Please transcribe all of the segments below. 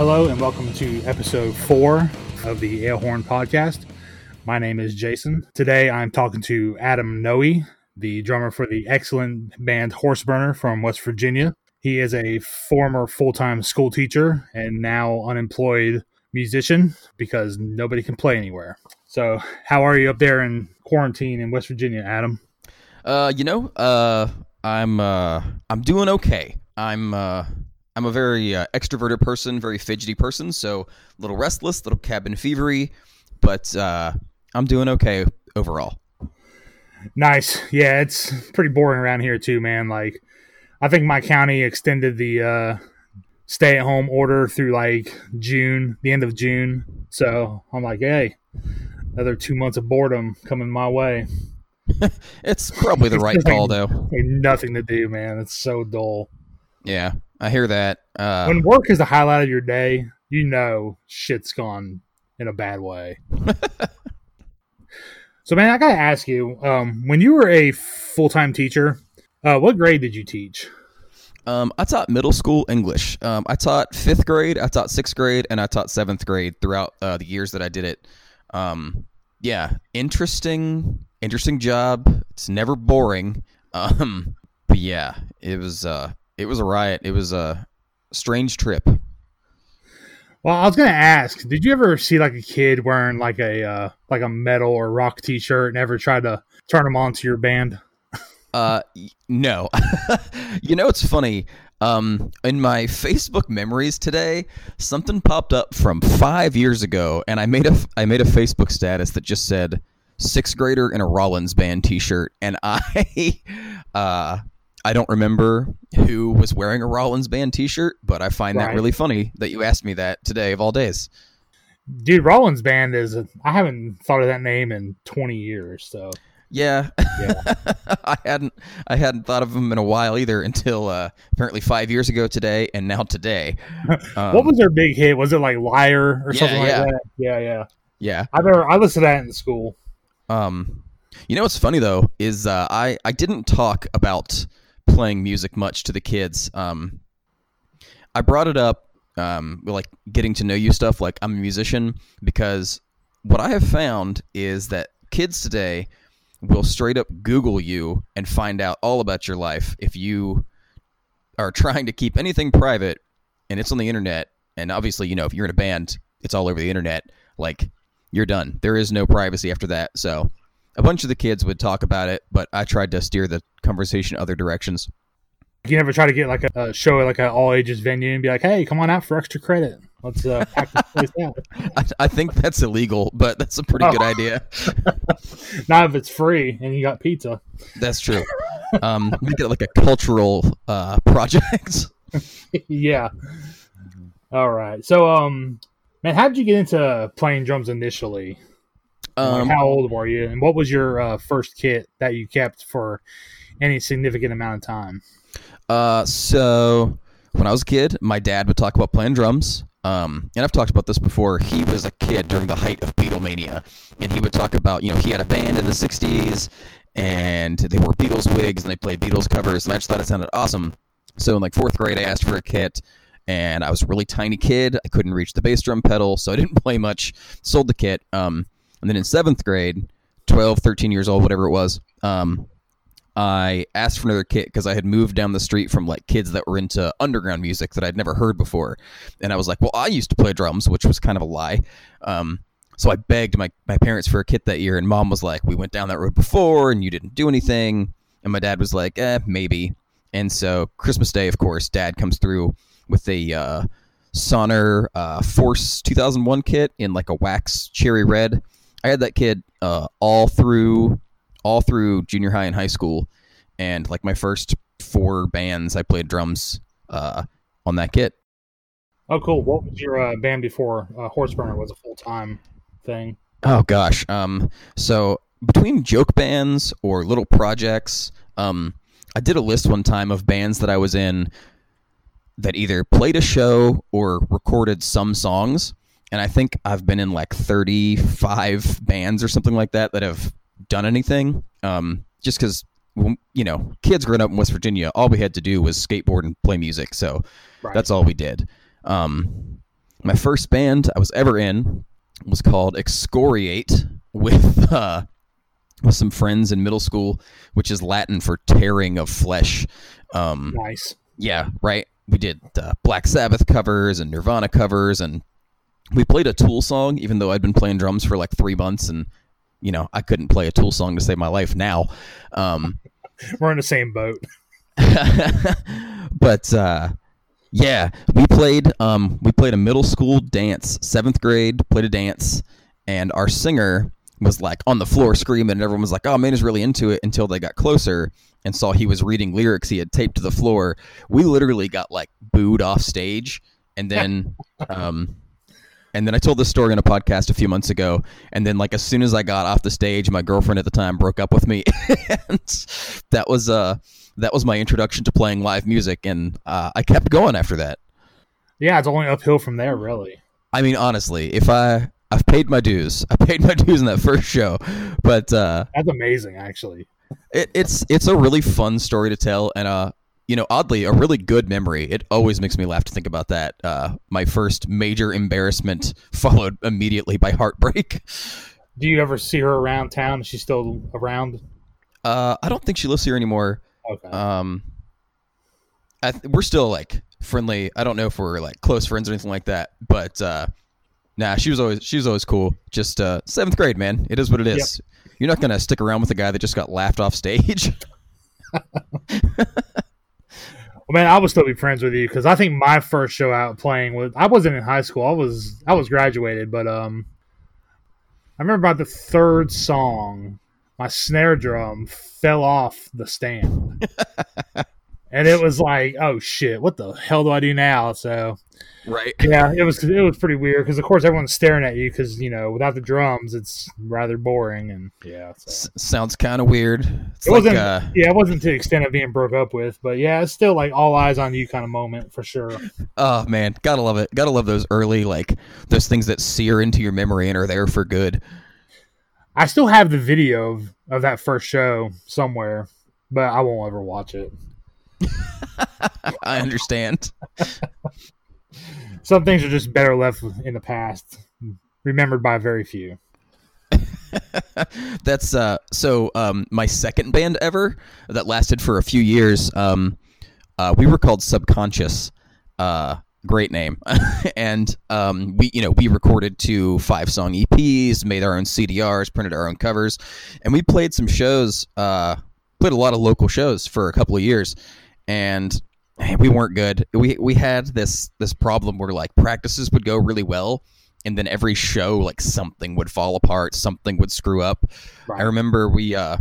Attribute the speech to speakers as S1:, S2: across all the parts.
S1: Hello and welcome to episode four of the Alehorn podcast. My name is Jason. Today I'm talking to Adam Nohe, the drummer for the excellent band Horseburner from West Virginia. He is a former full time school teacher and now unemployed musician because nobody can play anywhere. So, how are you up there in quarantine in West Virginia, Adam?
S2: Uh, you know, uh, I'm uh, I'm doing okay. I'm uh, I'm a very uh, extroverted person, very fidgety person, so a little restless, little cabin fevery, but uh, I'm doing okay overall.
S1: Nice. Yeah, it's pretty boring around here too, man. Like, I think my county extended the uh, stay at home order through like June, the end of June. So I'm like, hey, another two months of boredom coming my way.
S2: it's probably the right call, though.
S1: Nothing to do, man. It's so dull.
S2: Yeah, I hear that. Uh,
S1: when work is the highlight of your day, you know shit's gone in a bad way. so, man, I gotta ask you: um, when you were a full time teacher, uh, what grade did you teach?
S2: Um, I taught middle school English. Um, I taught fifth grade, I taught sixth grade, and I taught seventh grade throughout uh, the years that I did it. Um, yeah, interesting, interesting job. It's never boring. Um, but yeah, it was uh, it was a riot. It was a strange trip.
S1: Well, I was gonna ask, did you ever see like a kid wearing like a uh, like a metal or rock T-shirt and ever try to turn them on to your band?
S2: Uh, no. you know, it's funny. Um, in my Facebook memories today, something popped up from five years ago, and I made a I made a Facebook status that just said sixth grader in a Rollins band T-shirt, and I, uh, I don't remember who was wearing a Rollins band T-shirt, but I find right. that really funny that you asked me that today of all days.
S1: Dude, Rollins band is I haven't thought of that name in twenty years, so
S2: yeah, yeah. I hadn't I hadn't thought of them in a while either until uh, apparently five years ago today, and now today.
S1: Um, what was their big hit? Was it like Liar or yeah, something yeah. like that? Yeah, yeah,
S2: yeah.
S1: I remember I listened to that in school.
S2: Um, you know what's funny though is uh, I I didn't talk about playing music much to the kids. Um, I brought it up um, like getting to know you stuff. Like I'm a musician because what I have found is that kids today will straight up Google you and find out all about your life if you are trying to keep anything private and it's on the internet. And obviously, you know, if you're in a band, it's all over the internet. Like, you're done. There is no privacy after that. So, a bunch of the kids would talk about it, but I tried to steer the conversation other directions.
S1: You never try to get like a, a show at like an all ages venue and be like, "Hey, come on out for extra credit." Let's uh, pack this place out.
S2: I, I, think that's illegal, but that's a pretty oh. good idea.
S1: Not if it's free and you got pizza.
S2: That's true. Um, make it like a cultural uh, project.
S1: yeah. All right. So, um, man, how did you get into playing drums initially? Um, like how old were you, and what was your uh, first kit that you kept for any significant amount of time?
S2: Uh, so when I was a kid, my dad would talk about playing drums. Um, and I've talked about this before. He was a kid during the height of Beatlemania, and he would talk about, you know, he had a band in the '60s, and they wore Beatles wigs and they played Beatles covers, and I just thought it sounded awesome. So in like fourth grade, I asked for a kit, and I was a really tiny kid. I couldn't reach the bass drum pedal, so I didn't play much. Sold the kit. Um, and then in seventh grade, 12, 13 years old, whatever it was, um, I asked for another kit because I had moved down the street from like kids that were into underground music that I'd never heard before, and I was like, "Well, I used to play drums," which was kind of a lie. Um, so I begged my my parents for a kit that year, and mom was like, "We went down that road before, and you didn't do anything." And my dad was like, "Eh, maybe." And so Christmas Day, of course, Dad comes through with a uh, Sonor uh, Force 2001 kit in like a wax cherry red. I had that kit uh, all through all through junior high and high school, and like my first four bands, I played drums uh, on that kit.
S1: Oh, cool! What was your uh, band before uh, Horseburner was a full time thing?
S2: Oh gosh, um, so between joke bands or little projects, um, I did a list one time of bands that I was in that either played a show or recorded some songs. And I think I've been in like 35 bands or something like that that have done anything. Um, just because you know, kids growing up in West Virginia, all we had to do was skateboard and play music. So right. that's all we did. Um, my first band I was ever in was called Excoriate with uh, with some friends in middle school, which is Latin for tearing of flesh. Um,
S1: Nice.
S2: yeah, right. We did uh, Black Sabbath covers and Nirvana covers, and we played a Tool song, even though I'd been playing drums for like three months, and you know I couldn't play a Tool song to save my life now. Um,
S1: We're in the same boat.
S2: but uh, yeah, we played um, we played a middle school dance, seventh grade, played a dance, and our singer was like on the floor screaming, and everyone was like, "Oh man, is really into it." Until they got closer and saw he was reading lyrics he had taped to the floor. We literally got like booed off stage, and then. Um, and then I told this story on a podcast a few months ago. And then, like, as soon as I got off the stage, my girlfriend at the time broke up with me, and that was uh that was my introduction to playing live music, and uh, I kept going after that.
S1: Yeah, it's only uphill from there, really.
S2: I mean, honestly, if I I've paid my dues, I paid my dues in that first show, but uh,
S1: That's amazing, actually.
S2: it, it's it's a really fun story to tell, and uh, you know, oddly, a really good memory. It always makes me laugh to think about that. Uh, my first major embarrassment followed immediately by heartbreak.
S1: Do you ever see her around town? Is she still around?
S2: Uh, I don't think she lives here anymore.
S1: Okay.
S2: Um, I th- we're still like friendly. I don't know if we're like close friends or anything like that, but uh, nah, she was always she was always cool. Just uh, seventh grade, man. It is what it is. You're not gonna stick around with a guy that just got laughed off stage.
S1: Well, man, I would still be friends with you because I think my first show out playing was I wasn't in high school. I was I was graduated, but um, I remember about the third song, my snare drum fell off the stand, and it was like, oh shit, what the hell do I do now? So
S2: right.
S1: yeah, it was it was pretty weird because of course everyone's staring at you because you know without the drums it's rather boring and yeah. So.
S2: S- sounds kind of weird. It's
S1: It
S2: like
S1: wasn't,
S2: uh,
S1: yeah, it wasn't to the extent of being broke up with, but yeah, it's still like all eyes on you kind of moment for sure.
S2: oh man, gotta love it. Gotta love those early like those things that sear into your memory and are there for good.
S1: I still have the video of, of that first show somewhere, but I won't ever watch it.
S2: I understand.
S1: Some things are just better left in the past, remembered by very few.
S2: That's uh so um my second band ever that lasted for a few years. Um uh we were called Subconscious. Uh great name. and um we you know, we recorded two five song EPs, made our own CDRs, printed our own covers, and we played some shows uh played a lot of local shows for a couple of years and man, we weren't good. We we had this this problem where like practices would go really well and then every show like something would fall apart, something would screw up.
S1: Right.
S2: I remember we uh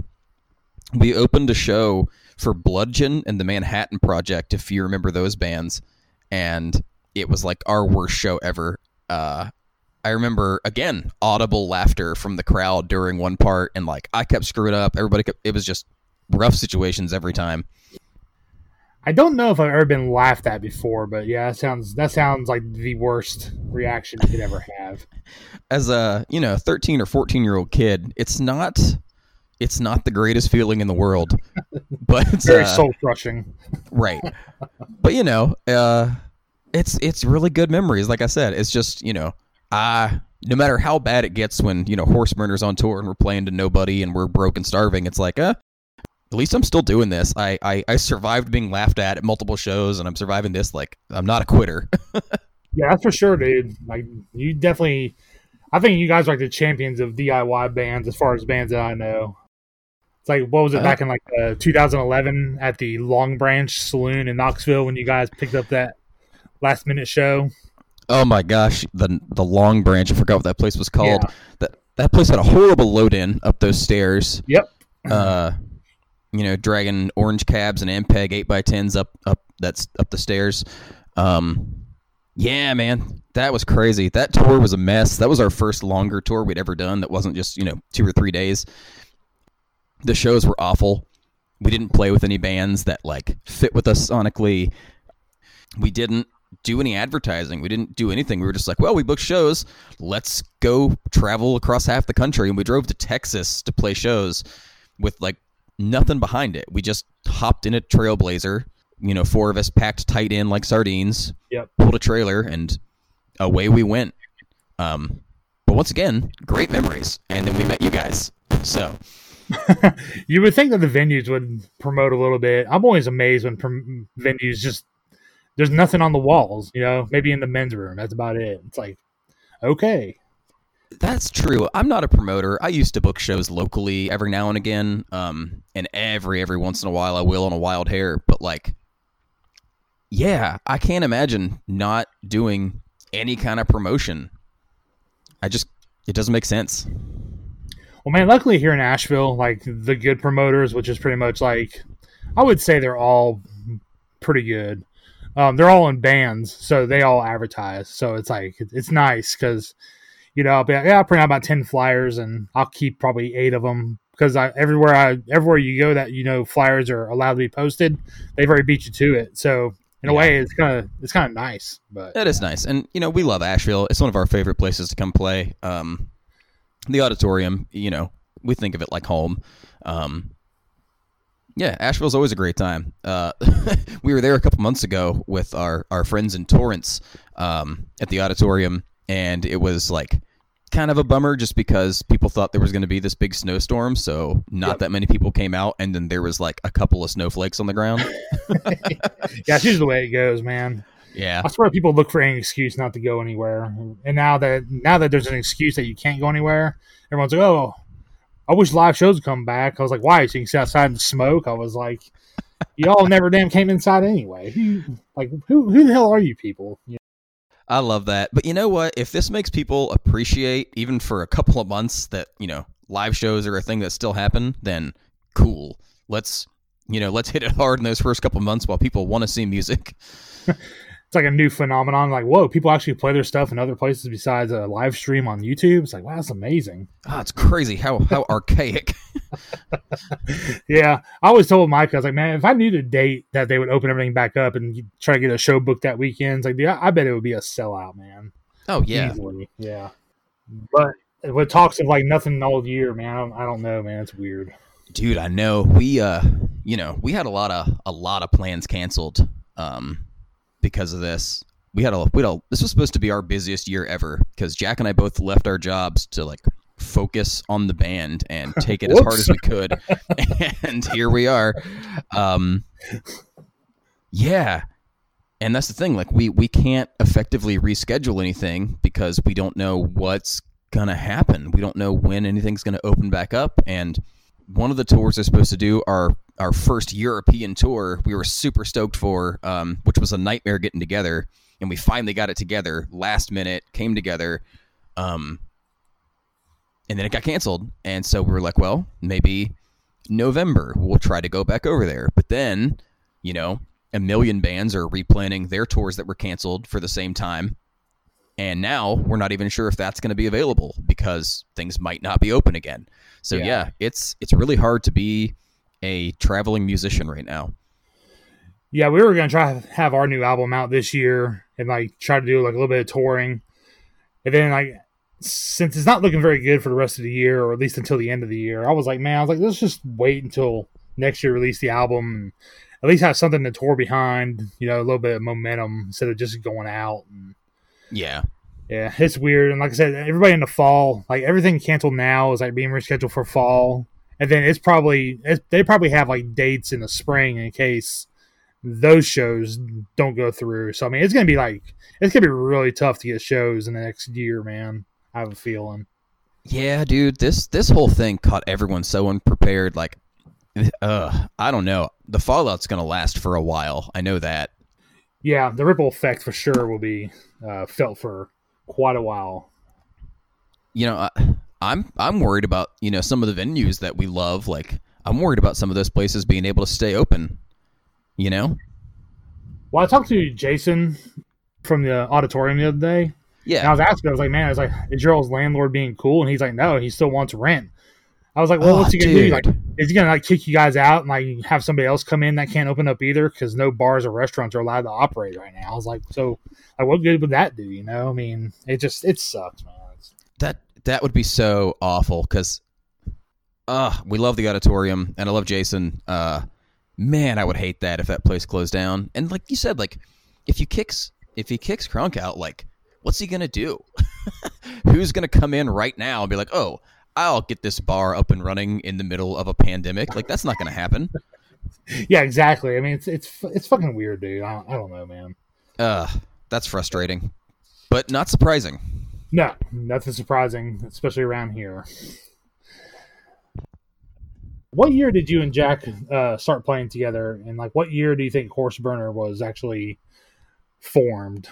S2: we opened a show for Bludgeon and the Manhattan Project if you remember those bands and it was like our worst show ever. Uh I remember again audible laughter from the crowd during one part and like I kept screwing up. Everybody kept, it was just rough situations every time.
S1: I don't know if I've ever been laughed at before, but yeah, that sounds that sounds like the worst reaction you could ever have.
S2: as a you know 13 or 14 year old kid it's not it's not the greatest feeling in the world but it's
S1: Very
S2: uh,
S1: soul crushing.
S2: right but you know uh it's it's really good memories like i said it's just you know i no matter how bad it gets when you know Horseburner's on tour and we're playing to nobody and we're broke and starving it's like uh at least i'm still doing this I, I i survived being laughed at at multiple shows and i'm surviving this like i'm not a quitter
S1: Yeah, that's for sure, dude. Like you definitely I think you guys are like the champions of DIY bands as far as bands that I know. It's like what was it
S2: Uh,
S1: back in like uh, 2011 at the Long Branch Saloon in Knoxville when you guys picked up that last minute show?
S2: Oh my gosh, the the Long Branch. I forgot what that place was called.
S1: Yeah.
S2: That that place had a horrible load in up those stairs.
S1: Yep.
S2: Uh, you know, dragging orange cabs and Ampeg eight by tens up up that's up the stairs. Um, yeah, man, that was crazy. That tour was a mess. That was our first longer tour we'd ever done. That wasn't just you know two or three days. The shows were awful. We didn't play with any bands that like fit with us sonically. We didn't do any advertising. We didn't do anything. We were just like, well, we booked shows. Let's go travel across half the country. And we drove to Texas to play shows with like nothing behind it. We just hopped in a Trailblazer. You know, four of us packed tight in like sardines.
S1: Yep.
S2: Pulled a trailer and away we went. Um, but once again, great memories. And then we met you guys. So
S1: you would think that the venues would promote a little bit. I'm always amazed when prom- venues just there's nothing on the walls. You know, maybe in the men's room. That's about it. It's like okay.
S2: That's true. I'm not a promoter. I used to book shows locally every now and again, um, and every every once in a while I will on a wild hair. But like, yeah, I can't imagine not doing any kind of promotion. I just it doesn't make sense.
S1: Well, man, luckily here in Asheville, like the good promoters, which is pretty much like, I would say they're all pretty good. Um, they're all in bands, so they all advertise. So it's like it's nice because, you know, I'll be like, yeah, I'll print out about ten flyers, and I'll keep probably eight of them because I everywhere I everywhere you go that you know flyers are allowed to be posted, they've already beat you to it. So in a way, it's kind of it's kind of nice. But
S2: it is nice, and you know, we love Asheville. It's one of our favorite places to come play. Um, the auditorium, you know, we think of it like home. Um, yeah, Asheville's always a great time. Uh, we were there a couple months ago with our, our friends in Torrance um, at the auditorium, and it was like kind of a bummer just because people thought there was going to be this big snowstorm, so not yep. that many people came out, and then there was like a couple of snowflakes on the ground.
S1: yeah, it's usually the way it goes, man.
S2: Yeah,
S1: I swear people look for any excuse not to go anywhere, and now that now that there's an excuse that you can't go anywhere, everyone's like, "Oh, I wish live shows would come back." I was like, "Why?" So you can sit outside and smoke. I was like, "Y'all never damn came inside anyway. like, who who the hell are you people?" You know?
S2: I love that. But you know what? If this makes people appreciate, even for a couple of months, that you know live shows are a thing that still happen, then cool. Let's you know let's hit it hard in those first couple of months while people want to see music.
S1: it's like a new phenomenon. Like, whoa, people actually play their stuff in other places besides a live stream on YouTube. It's like, wow, that's amazing.
S2: Oh, it's crazy how how archaic.
S1: yeah, I always told Mike, I was like, man, if I knew the date that they would open everything back up and try to get a show booked that weekend, like, yeah, I bet it would be a sellout, man.
S2: Oh yeah,
S1: Easily. yeah. But with talks of like nothing all year, man, I don't, I don't know, man. It's weird.
S2: Dude, I know we, uh, you know, we had a lot of a lot of plans canceled. Um, because of this. We had a we had a, this was supposed to be our busiest year ever because Jack and I both left our jobs to like focus on the band and take it as hard as we could, and here we are. Um, yeah, and that's the thing. Like we we can't effectively reschedule anything because we don't know what's gonna happen. We don't know when anything's gonna open back up, and one of the tours they're supposed to do our our first European tour. We were super stoked for, um, which was a nightmare getting together, and we finally got it together last minute. Came together, um, and then it got canceled. And so we were like, well, maybe November we'll try to go back over there. But then, you know, a million bands are replanning their tours that were canceled for the same time. And now we're not even sure if that's going to be available because things might not be open again. So yeah. yeah, it's it's really hard to be a traveling musician right now.
S1: Yeah, we were gonna try to have our new album out this year and like try to do like a little bit of touring, and then like since it's not looking very good for the rest of the year, or at least until the end of the year, I was like, man, I was like, let's just wait until next year release the album and at least have something to tour behind, you know, a little bit of momentum instead of just going out. And,
S2: yeah.
S1: Yeah, it's weird. And like I said, everybody in the fall, like everything canceled now is like being rescheduled for fall. And then it's probably, it's, they probably have like dates in the spring in case those shows don't go through. So, I mean, it's going to be like, it's going to be really tough to get shows in the next year, man. I have a feeling.
S2: Yeah, dude, this this whole thing caught everyone so unprepared. Like, uh, I don't know. The fallout's gonna last for a while. I know that.
S1: Yeah, the ripple effect for sure will be uh, felt for quite a while.
S2: You know, I, I'm I'm worried about you know some of the venues that we love. Like I'm worried about some of those places being able to stay open. You know.
S1: Well, I talked to Jason from the auditorium the other day.
S2: Yeah.
S1: And I was asking, I was like, man, I was like, is Gerald's landlord being cool? And he's like, no, he still wants rent. I was like, well, oh, what's he gonna dude. do? Like, is he gonna like kick you guys out and like have somebody else come in that can't open up either? Because no bars or restaurants are allowed to operate right now. I was like, so like, what good would that do? You know, I mean, it just it sucks, man. It's...
S2: That that would be so awful because, uh, we love the auditorium and I love Jason. Uh, man, I would hate that if that place closed down. And like you said, like if you kicks if he kicks Kronk out, like what's he gonna do? Who's gonna come in right now and be like, oh, I'll get this bar up and running in the middle of a pandemic? Like that's not gonna happen.
S1: yeah, exactly. I mean, it's it's it's fucking weird, dude. I don't, I don't know, man.
S2: Uh, that's frustrating, but not surprising.
S1: No, nothing surprising, especially around here. What year did you and Jack uh, start playing together, and like what year do you think Horseburner was actually formed?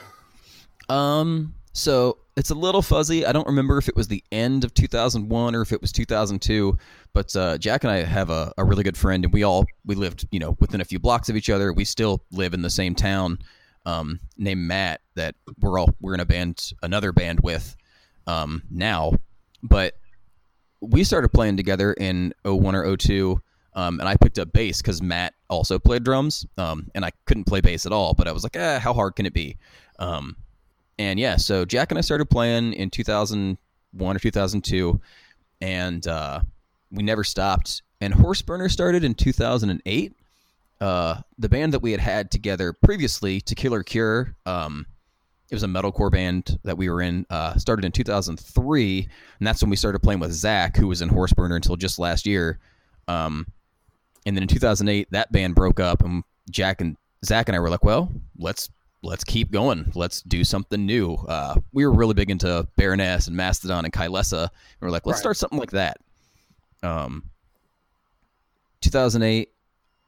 S2: Um, so it's a little fuzzy. I don't remember if it was the end of 2001 or if it was 2002. But uh, Jack and I have a, a really good friend, and we all we lived, you know, within a few blocks of each other. We still live in the same town. Um, named Matt that we're all we're in a band, another band with um, now, but we started playing together in 01 or 02 um, and I picked up bass because Matt also played drums, um, and I couldn't play bass at all. But I was like, eh, how hard can it be? Um, and yeah, so Jack and I started playing in 2001 or 2002, and uh, we never stopped. And Horseburner started in 2008. Uh, the band that we had had together previously, To Killer Cure, um, it was a metalcore band that we were in. Uh, started in 2003, and that's when we started playing with Zach, who was in Horseburner until just last year. Um, and then in 2008, that band broke up, and Jack and Zach and I were like, "Well, let's let's keep going. Let's do something new." Uh, we were really big into Baroness and Mastodon and Kylesa. And we are like, "Let's right. start something like that." Um, 2008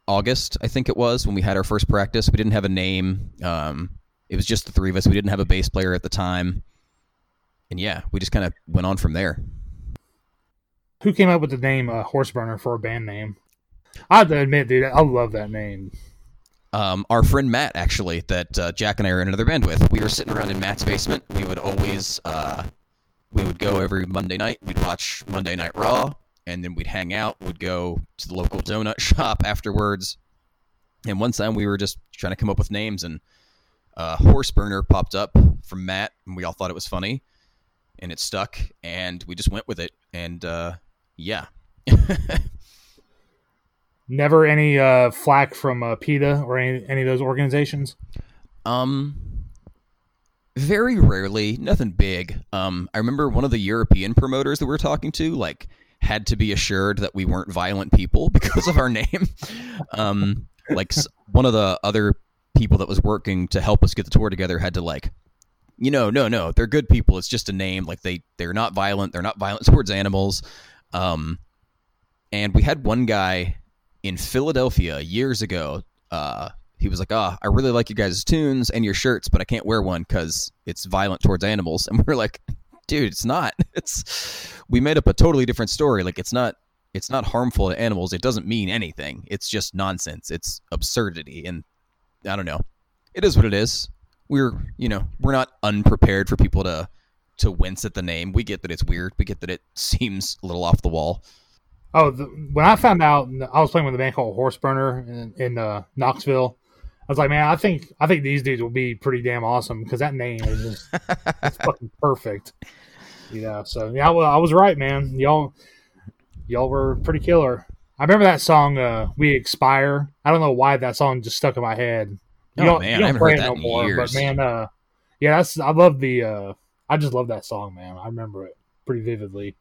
S2: August, I think it was when we had our first practice. We didn't have a name. Um, it was just the three of us. We didn't have a bass player at the time, and yeah, we just kind of went on from there.
S1: Who came up with the name uh, Horseburner for a band name? I have to admit, dude, I love that name.
S2: Um, our friend Matt, actually, that uh, Jack and I are in another band with. We were sitting around in Matt's basement. We would always, uh, we would go every Monday night. We'd watch Monday Night Raw, and then we'd hang out. We'd go to the local donut shop afterwards. And one time we were just trying to come up with names, and uh, Horseburner popped up from Matt, and we all thought it was funny, and it stuck, and we just went with it, and uh, yeah.
S1: Never any uh, flack from uh, PETA or any any of those organizations.
S2: Um, very rarely, nothing big. Um, I remember one of the European promoters that we were talking to, like, had to be assured that we weren't violent people because of our name. um, like one of the other people that was working to help us get the tour together had to like you know no no they're good people. It's just a name. Like they they're not violent. They're not violent towards animals. Um and we had one guy in Philadelphia years ago uh he was like ah oh, I really like you guys' tunes and your shirts but I can't wear one cuz it's violent towards animals. And we're like dude it's not it's we made up a totally different story like it's not it's not harmful to animals it doesn't mean anything it's just nonsense it's absurdity and I don't know. It is what it is. We're you know we're not unprepared for people to to wince at the name. We get that it's weird. We get that it seems a little off the wall.
S1: Oh, the, when I found out, I was playing with a band called Horseburner in, in uh, Knoxville. I was like, man, I think I think these dudes will be pretty damn awesome because that name is just it's fucking perfect. You know, so yeah, well, I was right, man. Y'all, y'all were pretty killer. I remember that song, uh, "We Expire." I don't know why that song just stuck in my head.
S2: You oh man, I haven't heard that no in more, years.
S1: But man, uh, yeah, that's I love the. Uh, I just love that song, man. I remember it pretty vividly.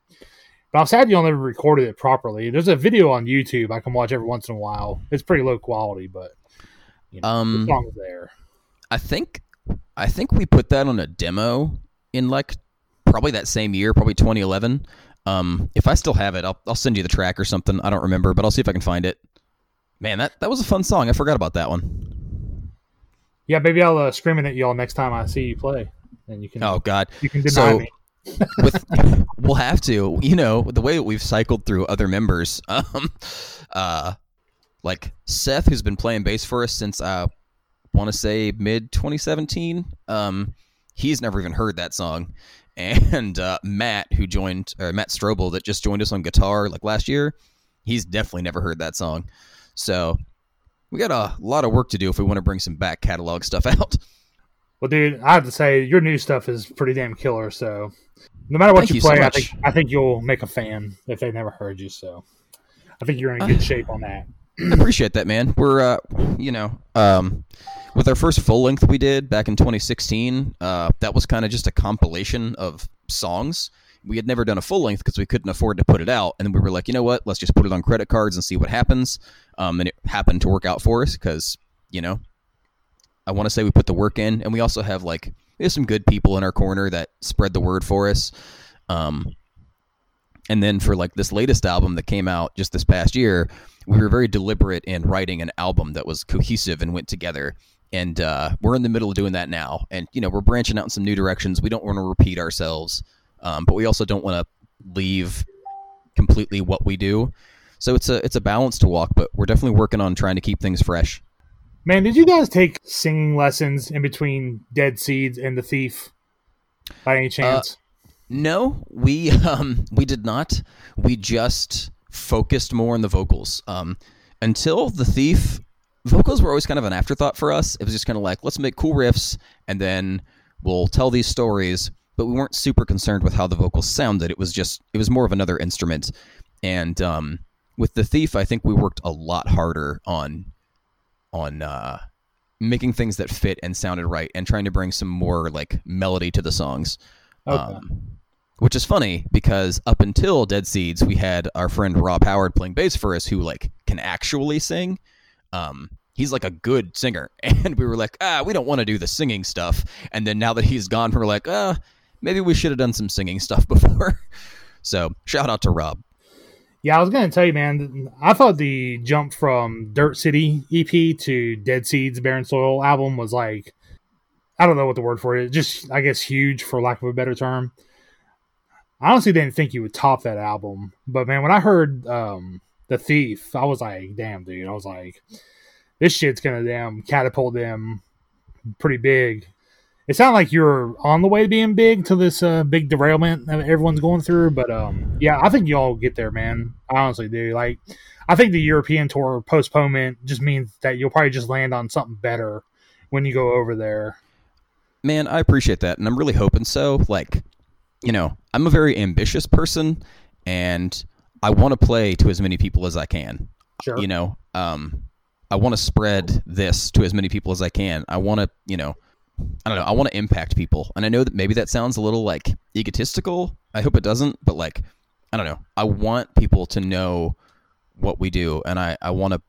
S1: But I'm sad y'all never recorded it properly. There's a video on YouTube I can watch every once in a while. It's pretty low quality, but you know, um, the song's there.
S2: I think I think we put that on a demo in like probably that same year, probably 2011. Um, if I still have it, I'll I'll send you the track or something. I don't remember, but I'll see if I can find it. Man, that that was a fun song. I forgot about that one.
S1: Yeah, maybe I'll uh, scream it at y'all next time I see you play, and you can.
S2: Oh God,
S1: you can deny so, me.
S2: with, we'll have to, you know, the way we've cycled through other members. Um, uh, like Seth, who's been playing bass for us since I uh, want to say mid 2017. Um, he's never even heard that song, and uh, Matt, who joined, or Matt Strobel, that just joined us on guitar like last year, he's definitely never heard that song. So we got a lot of work to do if we want to bring some back catalog stuff out.
S1: Well, dude, I have to say your new stuff is pretty damn killer. So no matter what Thank you, you play, so I think I think you'll make a fan if they never heard you. So I think you're in good shape on that.
S2: I appreciate that, man. We're, uh, you know, um, with our first full length we did back in 2016, uh, that was kind of just a compilation of songs. We had never done a full length because we couldn't afford to put it out, and we were like, you know what? Let's just put it on credit cards and see what happens. Um, and it happened to work out for us because, you know, I want to say we put the work in, and we also have like we have some good people in our corner that spread the word for us. Um, and then for like this latest album that came out just this past year, we were very deliberate in writing an album that was cohesive and went together. And uh, we're in the middle of doing that now. And you know, we're branching out in some new directions. We don't want to repeat ourselves, um, but we also don't want to leave completely what we do. So it's a it's a balance to walk, but we're definitely working on trying to keep things fresh.
S1: Man, did you guys take singing lessons in between Dead Seeds and The Thief by any chance?
S2: Uh, no, we um we did not. We just focused more on the vocals. Um until The Thief, vocals were always kind of an afterthought for us. It was just kind of like, let's make cool riffs and then we'll tell these stories, but we weren't super concerned with how the vocals sounded. It was just it was more of another instrument. And um with The Thief, I think we worked a lot harder on on uh, making things that fit and sounded right and trying to bring some more like melody to the songs. Okay. Um, which is funny because up until Dead Seeds, we had our friend Rob Howard playing bass for us who like can actually sing. Um, he's like a good singer. And we were like, ah, we don't want to do the singing stuff. And then now that he's gone, we're like, ah, maybe we should have done some singing stuff before. so shout out to Rob.
S1: Yeah, I was gonna tell you, man. I thought the jump from Dirt City EP to Dead Seeds Barren Soil album was like, I don't know what the word for it. Just I guess huge, for lack of a better term. I honestly didn't think you would top that album, but man, when I heard um, the Thief, I was like, damn, dude. I was like, this shit's gonna damn catapult them pretty big it sounded like you're on the way to being big to this uh, big derailment that everyone's going through. But um, yeah, I think y'all get there, man. I honestly do. Like, I think the European tour postponement just means that you'll probably just land on something better when you go over there.
S2: Man, I appreciate that, and I'm really hoping so. Like, you know, I'm a very ambitious person, and I want to play to as many people as I can. Sure. You know, um, I want to spread this to as many people as I can. I want to, you know I don't know. I want to impact people, and I know that maybe that sounds a little like egotistical. I hope it doesn't, but like, I don't know. I want people to know what we do, and I I want to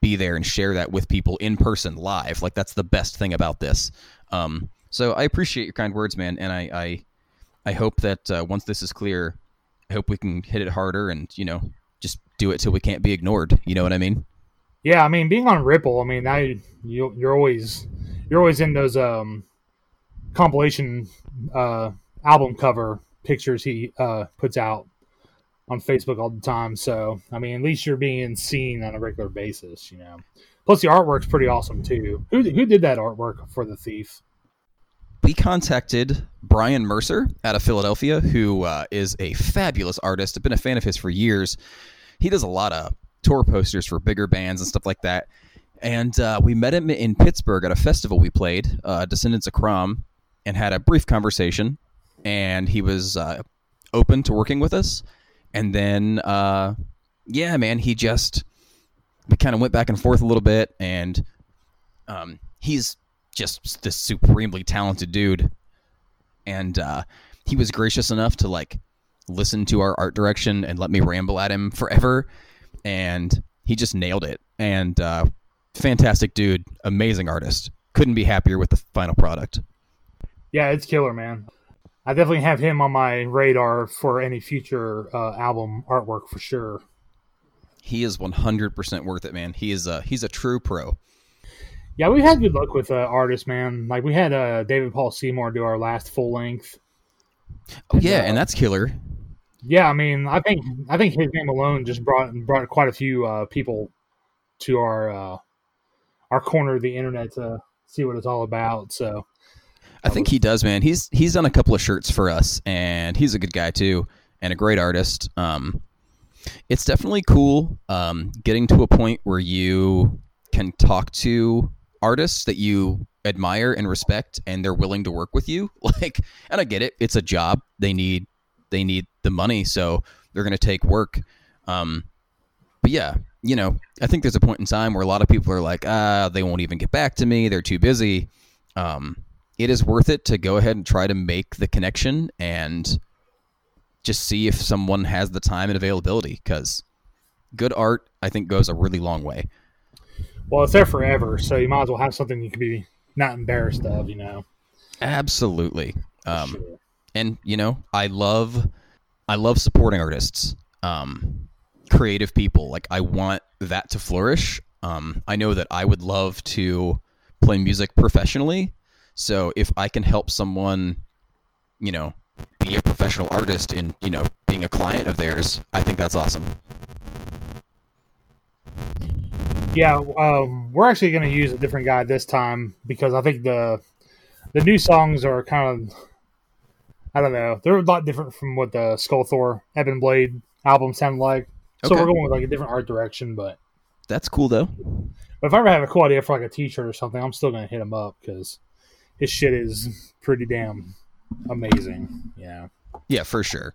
S2: be there and share that with people in person, live. Like that's the best thing about this. Um, so I appreciate your kind words, man, and I I, I hope that uh, once this is clear, I hope we can hit it harder and you know just do it till we can't be ignored. You know what I mean?
S1: Yeah, I mean, being on Ripple, I mean, I you you're always you're always in those um, compilation uh, album cover pictures he uh, puts out on Facebook all the time. So I mean, at least you're being seen on a regular basis, you know. Plus, the artwork's pretty awesome too. Who who did that artwork for the Thief?
S2: We contacted Brian Mercer out of Philadelphia, who uh, is a fabulous artist. I've been a fan of his for years. He does a lot of tour posters for bigger bands and stuff like that. And uh, we met him in Pittsburgh at a festival we played, uh, Descendants of Crom, and had a brief conversation. And he was uh, open to working with us. And then, uh, yeah, man, he just we kind of went back and forth a little bit. And um, he's just this supremely talented dude. And uh, he was gracious enough to like listen to our art direction and let me ramble at him forever. And he just nailed it. And uh, fantastic dude, amazing artist. Couldn't be happier with the final product.
S1: Yeah, it's killer, man. I definitely have him on my radar for any future uh, album artwork for sure.
S2: He is 100% worth it, man. He is a he's a true pro.
S1: Yeah, we've had good luck with uh, artists, man. Like we had uh, David Paul Seymour do our last full length.
S2: Oh yeah, and, uh, and that's killer.
S1: Yeah, I mean, I think I think his name alone just brought brought quite a few uh, people to our uh, our corner of the internet to see what it's all about. So
S2: I think he does, man. He's he's done a couple of shirts for us, and he's a good guy too, and a great artist. Um, it's definitely cool um, getting to a point where you can talk to artists that you admire and respect, and they're willing to work with you. Like, and I get it; it's a job. They need they need the money, so they're going to take work. Um, but yeah, you know, I think there's a point in time where a lot of people are like, ah, they won't even get back to me. They're too busy. Um, it is worth it to go ahead and try to make the connection and just see if someone has the time and availability because good art, I think, goes a really long way.
S1: Well, it's there forever, so you might as well have something you can be not embarrassed of, you know.
S2: Absolutely. Um, sure. And you know, I love, I love supporting artists, um, creative people. Like I want that to flourish. Um, I know that I would love to play music professionally. So if I can help someone, you know, be a professional artist in, you know, being a client of theirs, I think that's awesome.
S1: Yeah, um, we're actually going to use a different guy this time because I think the the new songs are kind of I don't know they're a lot different from what the Skull Thor Ebon Blade album sounded like. So okay. we're going with like a different art direction, but
S2: that's cool though.
S1: But if I ever have a cool idea for like a T-shirt or something, I'm still going to hit him up because his shit is pretty damn amazing. Yeah.
S2: Yeah, for sure.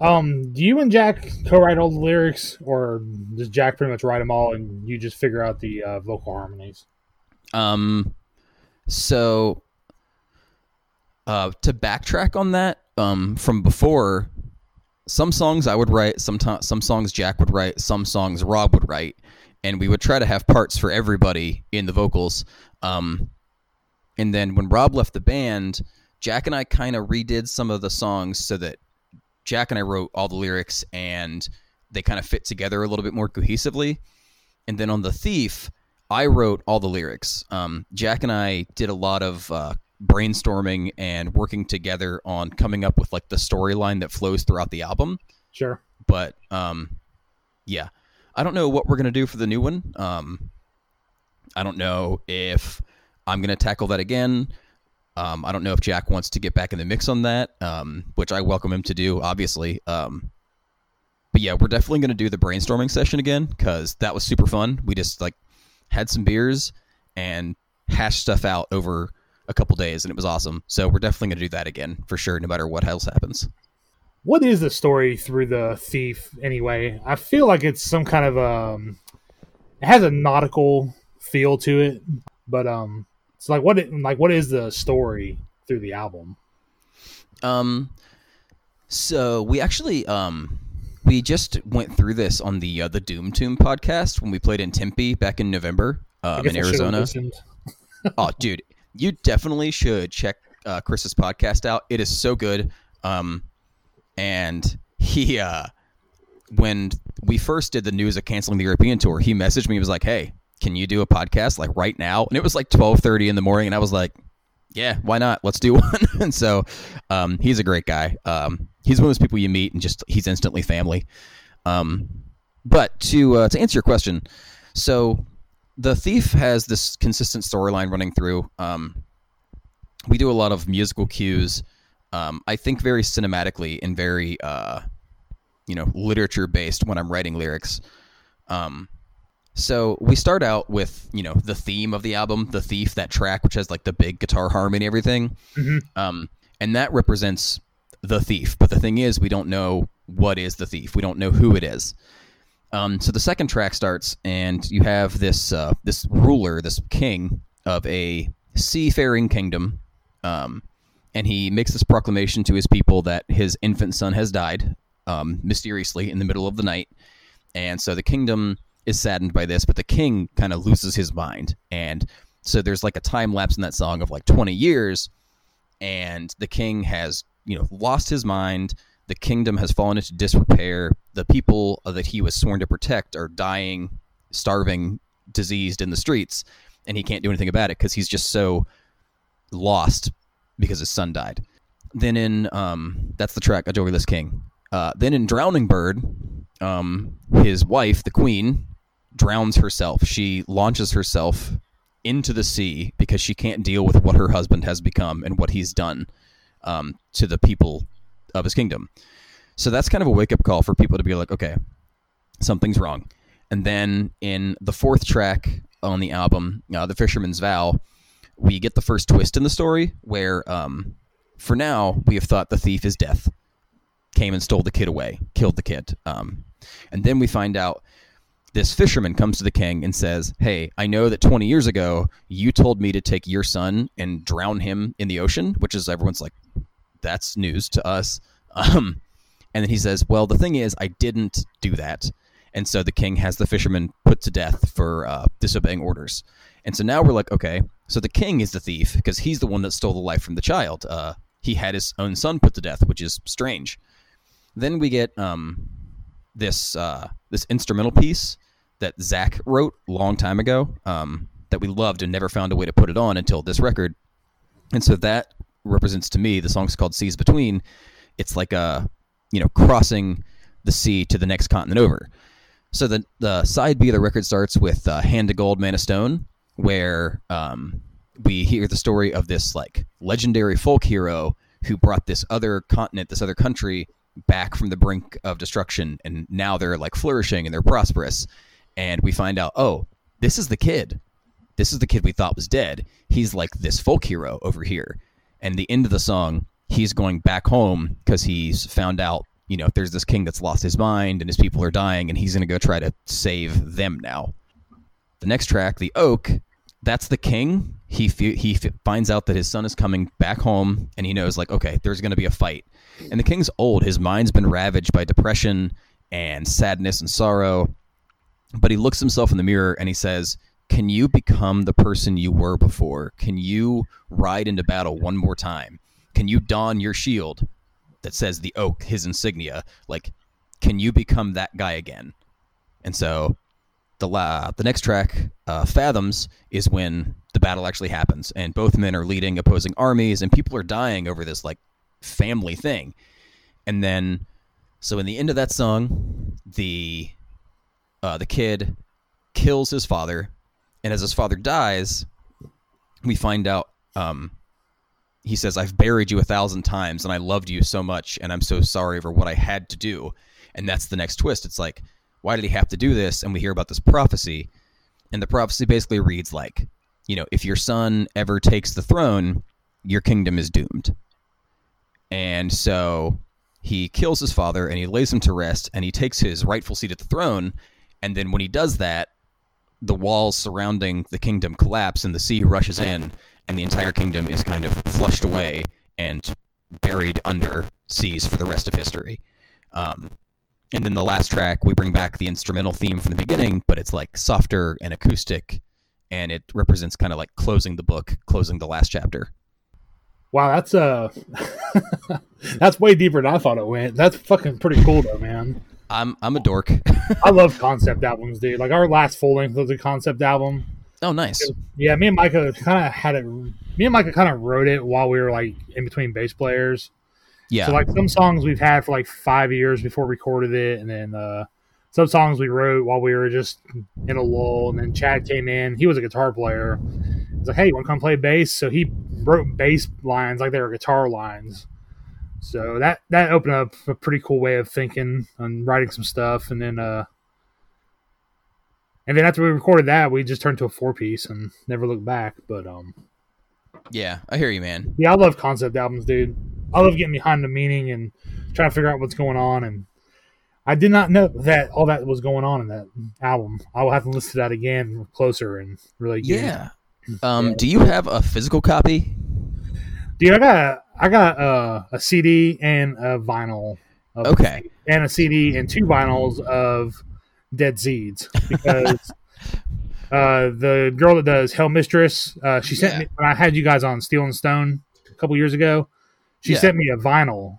S1: Um, do you and Jack co-write all the lyrics, or does Jack pretty much write them all, and you just figure out the uh, vocal harmonies?
S2: Um, so uh, to backtrack on that, um, from before, some songs I would write, some some songs Jack would write, some songs Rob would write, and we would try to have parts for everybody in the vocals. Um, and then when Rob left the band, Jack and I kind of redid some of the songs so that Jack and I wrote all the lyrics and they kind of fit together a little bit more cohesively. And then on The Thief, I wrote all the lyrics. Um, Jack and I did a lot of uh, brainstorming and working together on coming up with like the storyline that flows throughout the album.
S1: Sure.
S2: But um, yeah, I don't know what we're gonna do for the new one. Um, I don't know if I'm gonna tackle that again. Um, I don't know if Jack wants to get back in the mix on that, um, which I welcome him to do, obviously. Um, but yeah, we're definitely going to do the brainstorming session again because that was super fun. We just like had some beers and hashed stuff out over a couple days, and it was awesome. So we're definitely going to do that again for sure, no matter what else happens.
S1: What is the story through the thief anyway? I feel like it's some kind of um, it has a nautical feel to it, but um, so like what like what is the story through the album?
S2: Um so we actually um we just went through this on the uh, the Doom Tomb podcast when we played in Tempe back in November um, in Arizona. oh, dude, you definitely should check uh, Chris's podcast out. It is so good. Um, and he, uh, when we first did the news of canceling the European tour, he messaged me. He was like, "Hey, can you do a podcast like right now? And it was like 1230 in the morning. And I was like, yeah, why not? Let's do one. and so um, he's a great guy. Um, he's one of those people you meet and just he's instantly family. Um, but to uh, to answer your question, so the thief has this consistent storyline running through. Um, we do a lot of musical cues. Um, I think very cinematically and very uh, you know literature based when I'm writing lyrics. Um, so we start out with you know the theme of the album, the thief, that track which has like the big guitar harmony, everything, mm-hmm. um, and that represents the thief. But the thing is, we don't know what is the thief. We don't know who it is. Um, so the second track starts, and you have this uh, this ruler, this king of a seafaring kingdom, um, and he makes this proclamation to his people that his infant son has died um, mysteriously in the middle of the night, and so the kingdom is saddened by this, but the king kind of loses his mind. And so there's like a time lapse in that song of like 20 years, and the king has, you know, lost his mind. The kingdom has fallen into disrepair. The people that he was sworn to protect are dying, starving, diseased in the streets, and he can't do anything about it because he's just so lost because his son died. Then in um, that's the track, A Joyless King. Uh, then in Drowning Bird, um, his wife, the queen, drowns herself. She launches herself into the sea because she can't deal with what her husband has become and what he's done um, to the people of his kingdom. So that's kind of a wake up call for people to be like, okay, something's wrong. And then in the fourth track on the album, uh, The Fisherman's Vow, we get the first twist in the story where, um, for now, we have thought the thief is death came and stole the kid away, killed the kid. Um, and then we find out this fisherman comes to the king and says, Hey, I know that 20 years ago you told me to take your son and drown him in the ocean, which is everyone's like, That's news to us. Um, and then he says, Well, the thing is, I didn't do that. And so the king has the fisherman put to death for uh, disobeying orders. And so now we're like, okay, so the king is the thief because he's the one that stole the life from the child. Uh, he had his own son put to death, which is strange. Then we get um, this uh, this instrumental piece that Zach wrote a long time ago um, that we loved and never found a way to put it on until this record. And so that represents to me the song's called Seas Between. It's like a you know crossing the sea to the next continent over. So the the side B of the record starts with uh, "Hand of Gold, Man of Stone," where um, we hear the story of this like legendary folk hero who brought this other continent, this other country, back from the brink of destruction, and now they're like flourishing and they're prosperous. And we find out, oh, this is the kid. This is the kid we thought was dead. He's like this folk hero over here. And the end of the song, he's going back home because he's found out you know, there's this king that's lost his mind and his people are dying, and he's going to go try to save them now. The next track, the oak, that's the king. He he finds out that his son is coming back home, and he knows like, okay, there's going to be a fight. And the king's old; his mind's been ravaged by depression and sadness and sorrow. But he looks himself in the mirror and he says, "Can you become the person you were before? Can you ride into battle one more time? Can you don your shield? that says the oak, his insignia. Like, can you become that guy again? And so the la- the next track, uh, Fathoms, is when the battle actually happens, and both men are leading opposing armies, and people are dying over this like family thing. And then, so in the end of that song, the uh, the kid kills his father, and as his father dies, we find out um, he says, I've buried you a thousand times and I loved you so much and I'm so sorry for what I had to do. And that's the next twist. It's like, why did he have to do this? And we hear about this prophecy. And the prophecy basically reads like, you know, if your son ever takes the throne, your kingdom is doomed. And so he kills his father and he lays him to rest and he takes his rightful seat at the throne. And then when he does that, the walls surrounding the kingdom collapse and the sea rushes in and the entire kingdom is kind of flushed away and buried under seas for the rest of history. Um, and then the last track, we bring back the instrumental theme from the beginning, but it's like softer and acoustic, and it represents kind of like closing the book, closing the last chapter.
S1: Wow, that's uh, that's way deeper than I thought it went. That's fucking pretty cool, though, man.
S2: I'm I'm a dork.
S1: I love concept albums, dude. Like our last full length was a concept album,
S2: Oh, nice.
S1: Yeah, me and Micah kind of had it. Me and Micah kind of wrote it while we were like in between bass players.
S2: Yeah.
S1: So like some songs we've had for like five years before we recorded it, and then uh, some songs we wrote while we were just in a lull. And then Chad came in. He was a guitar player. Like, "Hey, you want to come play bass?" So he wrote bass lines like they were guitar lines. So that that opened up a pretty cool way of thinking and writing some stuff. And then uh, and then after we recorded that, we just turned to a four piece and never looked back. But um,
S2: yeah, I hear you, man.
S1: Yeah, I love concept albums, dude. I love getting behind the meaning and trying to figure out what's going on. And I did not know that all that was going on in that album. I will have to listen to that again closer and really.
S2: yeah. Um. Do you have a physical copy?
S1: Dude, I got I got uh, a CD and a vinyl.
S2: okay.
S1: And a CD and two vinyls of Dead Seeds because uh, the girl that does Hell Mistress, uh, she sent yeah. me when I had you guys on Steel and Stone a couple years ago. She yeah. sent me a vinyl.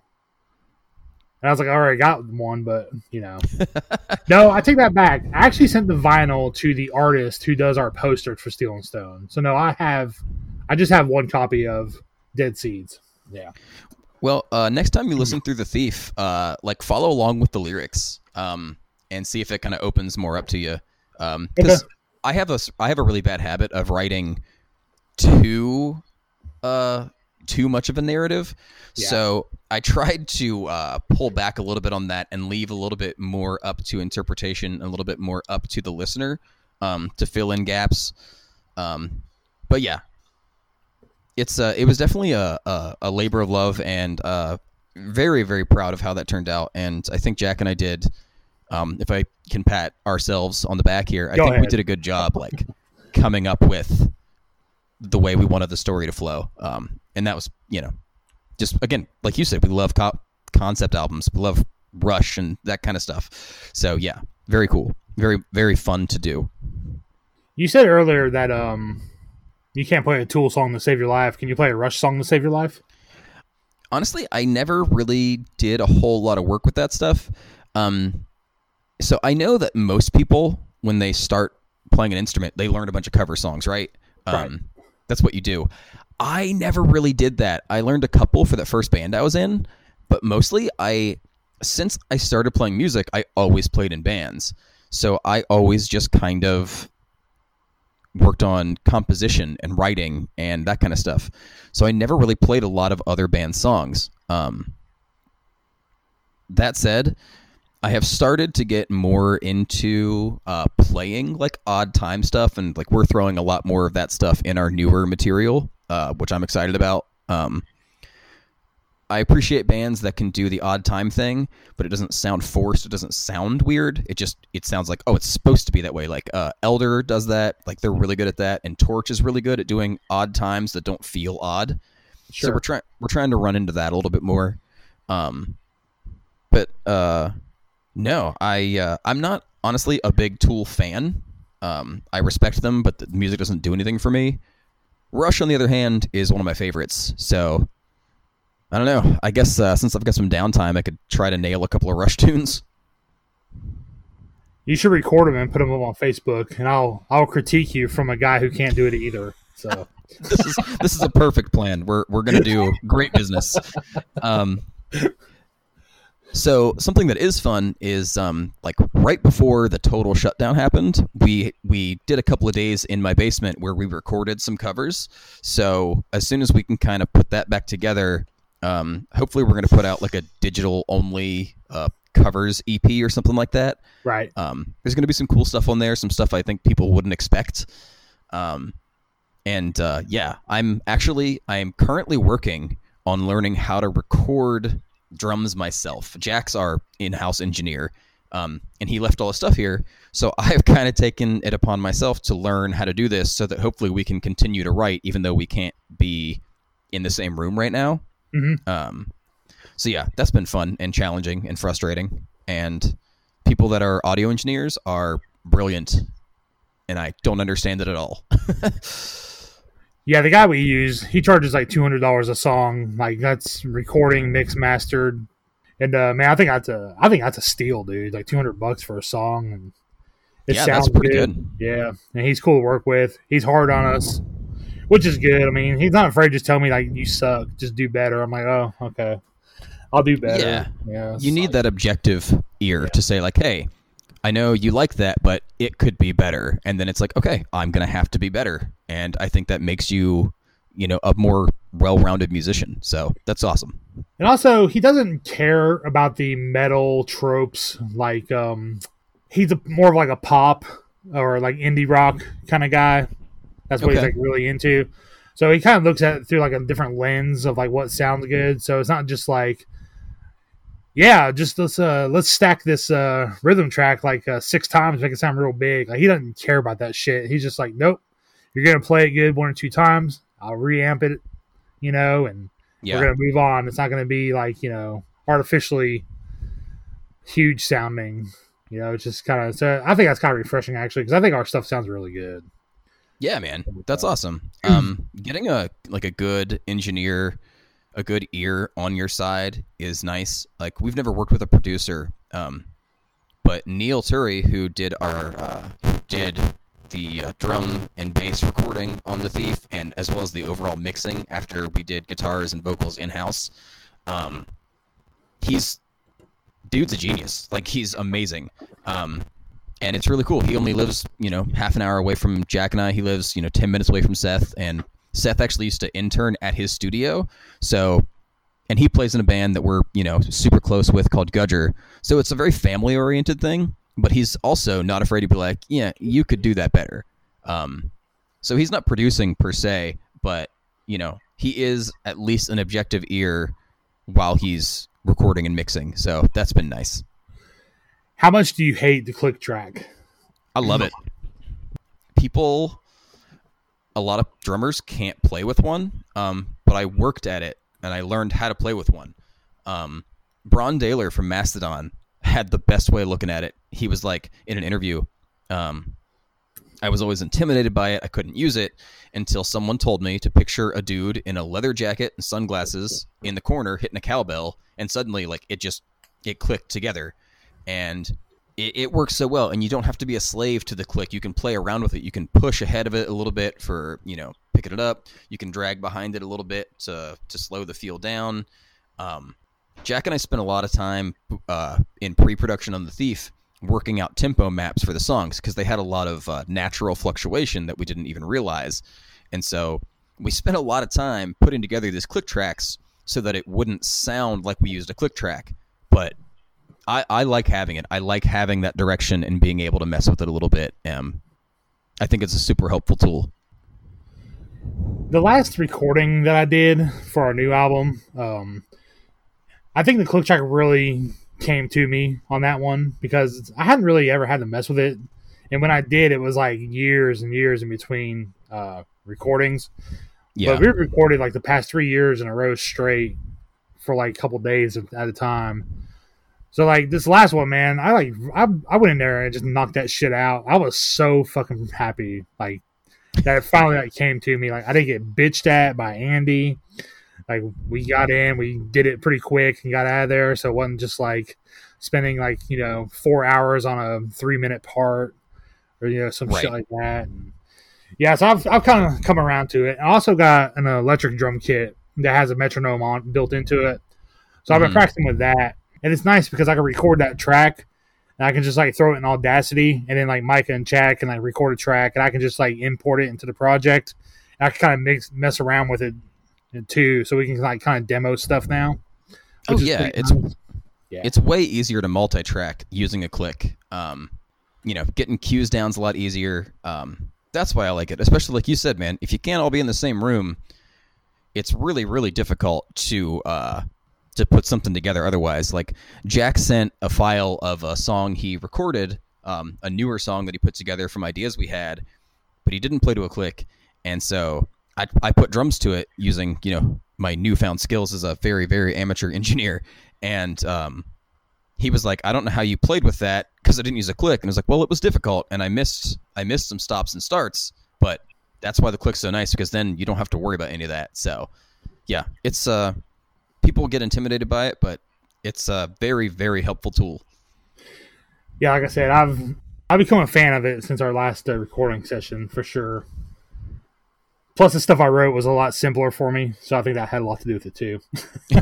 S1: And I was like, I already got one, but you know, no, I take that back. I actually sent the vinyl to the artist who does our posters for Steel and Stone. So no, I have, I just have one copy of Dead Seeds. Yeah.
S2: Well, uh, next time you listen through the Thief, uh, like follow along with the lyrics. Um, and see if it kind of opens more up to you. Because um, okay. I have a I have a really bad habit of writing too uh too much of a narrative. Yeah. So I tried to uh, pull back a little bit on that and leave a little bit more up to interpretation, a little bit more up to the listener um, to fill in gaps. Um, but yeah, it's uh, it was definitely a, a, a labor of love and uh, very very proud of how that turned out, and I think Jack and I did. Um, if I can pat ourselves on the back here, I
S1: Go
S2: think we did a good job, like coming up with the way we wanted the story to flow. Um, and that was, you know, just again, like you said, we love co- concept albums, we love Rush and that kind of stuff. So yeah, very cool, very very fun to do.
S1: You said earlier that um, you can't play a Tool song to save your life. Can you play a Rush song to save your life?
S2: honestly, I never really did a whole lot of work with that stuff. Um, so I know that most people, when they start playing an instrument, they learn a bunch of cover songs, right? Um,
S1: Right.
S2: That's what you do. I never really did that. I learned a couple for the first band I was in, but mostly I, since I started playing music, I always played in bands. So I always just kind of worked on composition and writing and that kind of stuff. So I never really played a lot of other band songs. Um, that said, I have started to get more into uh, playing like odd time stuff, and like we're throwing a lot more of that stuff in our newer material, uh, which I'm excited about. Um, I appreciate bands that can do the odd time thing, but it doesn't sound forced. It doesn't sound weird. It just it sounds like oh, it's supposed to be that way. Like uh, Elder does that. Like they're really good at that, and Torche is really good at doing odd times that don't feel odd. Sure. So we're trying we're trying to run into that a little bit more. Um, but uh, no, I uh, I'm not honestly a big Tool fan. Um, I respect them, but the music doesn't do anything for me. Rush, on the other hand, is one of my favorites. So I don't know. I guess uh, since I've got some downtime, I could try to nail a couple of Rush tunes.
S1: You should record them and put them up on Facebook, and I'll I'll critique you from a guy who can't do it either. So
S2: this is this is a perfect plan. We're we're gonna do great business. Um, so something that is fun is um, like right before the total shutdown happened, we we did a couple of days in my basement where we recorded some covers. So as soon as we can kind of put that back together, um, hopefully we're gonna put out like a digital only uh, covers EP or something like that.
S1: right,
S2: Um, there's going to be some cool stuff on there, some stuff I think people wouldn't expect. Um, and uh, yeah, I'm actually I am currently working on learning how to record drums myself. Jack's our in-house engineer, um, and he left all his stuff here. So I've kind of taken it upon myself to learn how to do this, so that hopefully we can continue to write, even though we can't be in the same room right now.
S1: Mhm.
S2: Um, so yeah, that's been fun and challenging and frustrating. And people that are audio engineers are brilliant, and I don't understand it at all.
S1: yeah. The guy we use, he charges like two hundred dollars a song. Like that's recording, mix, mastered, and uh, man, I think that's a I think that's a steal, dude. Like two hundred bucks for a song, and it
S2: Yeah,
S1: sounds
S2: that's pretty good.
S1: Yeah, and he's cool to work with. He's hard on us, which is good. I mean, he's not afraid to just tell me like you suck, just do better. I'm like, oh, okay, I'll do better.
S2: Yeah.
S1: yeah.
S2: you need
S1: like-
S2: that objective ear to say like, "Hey, I know you like that, but it could be better." And then it's like, "Okay, I'm going to have to be better." And I think that makes you, you know, a more well-rounded musician. So, that's awesome.
S1: And also, he doesn't care about the metal tropes. Like, um, he's a, more of like a pop or like indie rock kind of guy. That's what he's like really into. So he kind of looks at it through like a different lens of like what sounds good. So it's not just like, yeah, just let's uh let's stack this uh rhythm track like uh, six times, make it sound real big. Like he doesn't care about that shit. He's just like, nope, you're gonna play it good one or two times. I'll reamp it, you know, and
S2: Yeah.
S1: we're gonna move on. It's not gonna be like you know artificially huge sounding. You know, it's just kind of. So I think that's kind of refreshing actually, because I think our stuff sounds really good.
S2: Yeah, man, that's awesome. Um, getting a like a good engineer, a good ear on your side is nice. Like we've never worked with a producer, um, but Neil Turi, who did our uh, did the uh, drum and bass recording on the Thief, and as well as the overall mixing after we did guitars and vocals in house, um, he's dude's a genius. Like he's amazing. Um, and it's really cool. He only lives, you know, half an hour away from Jack and I. He lives, you know, ten minutes away from Seth, and Seth actually used to intern at his studio. So, and he plays in a band that we're, you know, super close with called Gudger. So it's a very family oriented thing. But he's also not afraid to be like, yeah, you could do that better. Um, so he's not producing per se, but you know, he is at least an objective ear while he's recording and mixing. So that's been nice.
S1: How much do you hate the click track?
S2: I love it. People, a lot of drummers can't play with one, um, but I worked at it and I learned how to play with one. Um, Brann Dailor from Mastodon had the best way of looking at it. He was like in an interview, um, I was always intimidated by it. I couldn't use it until someone told me to picture a dude in a leather jacket and sunglasses in the corner hitting a cowbell, and suddenly, like it just it clicked together, and it, it works so well. And you don't have to be a slave to the click. You can play around with it. You can push ahead of it a little bit for you know picking it up. You can drag behind it a little bit to to slow the feel down. Um, Jack and I spent a lot of time uh, in pre-production on the Thief working out tempo maps for the songs because they had a lot of uh, natural fluctuation that we didn't even realize. And so we spent a lot of time putting together these click tracks so that it wouldn't sound like we used a click track. But I, I like having it. I like having that direction and being able to mess with it a little bit. Um, I think it's a super helpful tool.
S1: The last recording that I did for our new album, um, I think the click track really came to me on that one because I hadn't really ever had to mess with it. And when I did, it was like years and years in between uh, recordings. Yeah. But we recorded like the past three years in a row straight for like a couple days at a time. So like this last one, man, I like I, I went in there and just knocked that shit out. I was so fucking happy, like that it finally like came to me. Like I didn't get bitched at by Andy like we got in, we did it pretty quick and got out of there. So it wasn't just like spending like you know four hours on a three minute part or you know some right. shit like that. And yeah, so I've I've kind of come around to it. I also got an electric drum kit that has a metronome on built into it. So I've been mm. practicing with that, and it's nice because I can record that track. And I can just like throw it in Audacity, and then like Micah and Chad can like record a track, and I can just like import it into the project. And I can kind of mix mess around with it too, so we can like kind of demo stuff now.
S2: Oh yeah, it's nice. yeah. it's way easier to multi-track using a click. Um, you know, getting cues down's a lot easier. Um, that's why I like it, especially like you said, man. If you can't all be in the same room, it's really really difficult to uh, to put something together. Otherwise, like Jack sent a file of a song he recorded, um, a newer song that he put together from ideas we had, but he didn't play to a click, and so I, I put drums to it using you know my newfound skills as a very very amateur engineer. And um, he was like i don't know how you played with that because i didn't use a click. And i was like well it was difficult and i missed i missed some stops and starts but that's why the click's so nice because then you don't have to worry about any of that. So yeah it's uh people get intimidated by it but it's a very very helpful tool
S1: yeah like i said i've i've become a fan of it since our last uh, recording session for sure Plus, the stuff I wrote was a lot simpler for me, so I think that had a lot to do with it too.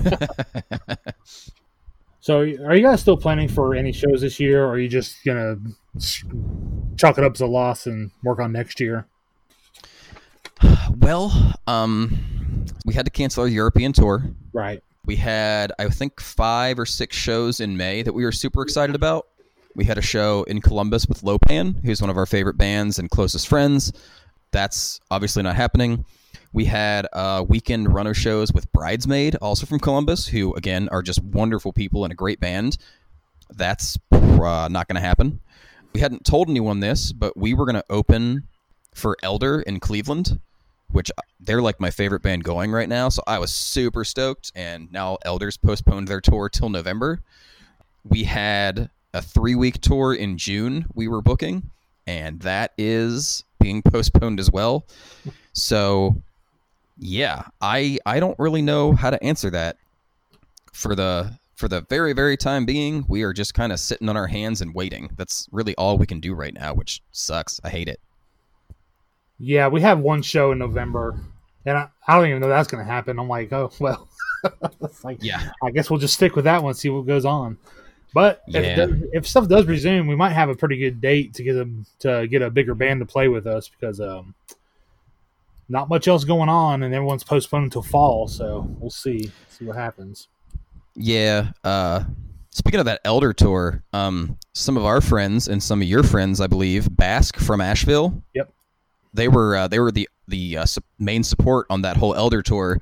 S1: so, are you guys still planning for any shows this year, or are you just gonna chalk it up as a loss and work on next year?
S2: Well, um, we had to cancel our European tour.
S1: Right.
S2: We had, I think, five or six shows in May that we were super excited about. We had a show in Columbus with Lo-Pan, who's one of our favorite bands and closest friends. That's obviously not happening. We had uh, weekend runner shows with Bridesmaid, also from Columbus, who again are just wonderful people and a great band. That's uh, not going to happen. We hadn't told anyone this, but we were going to open for Elder in Cleveland, which uh, they're like my favorite band going right now. So I was super stoked. And now Elders postponed their tour till November. We had a three week tour in June we were booking, and that is being postponed as well. So, yeah, I I don't really know how to answer that. For the for the very very time being, we are just kind of sitting on our hands and waiting. That's really all we can do right now, which sucks. I hate it.
S1: Yeah, we have one show in November, and I, I don't even know that's going to happen. I'm like, oh well, like, yeah, I guess we'll just stick with that one, see what goes on. But yeah. if, if, stuff does resume, we might have a pretty good date to get them to get a bigger band to play with us because um, not much else going on, and everyone's postponed until fall. So we'll see see what happens.
S2: Yeah. Uh, speaking of that Elder tour, um, some of our friends and some of your friends, I believe, Bask from Asheville.
S1: Yep.
S2: They were uh, they were the the uh, main support on that whole Elder tour,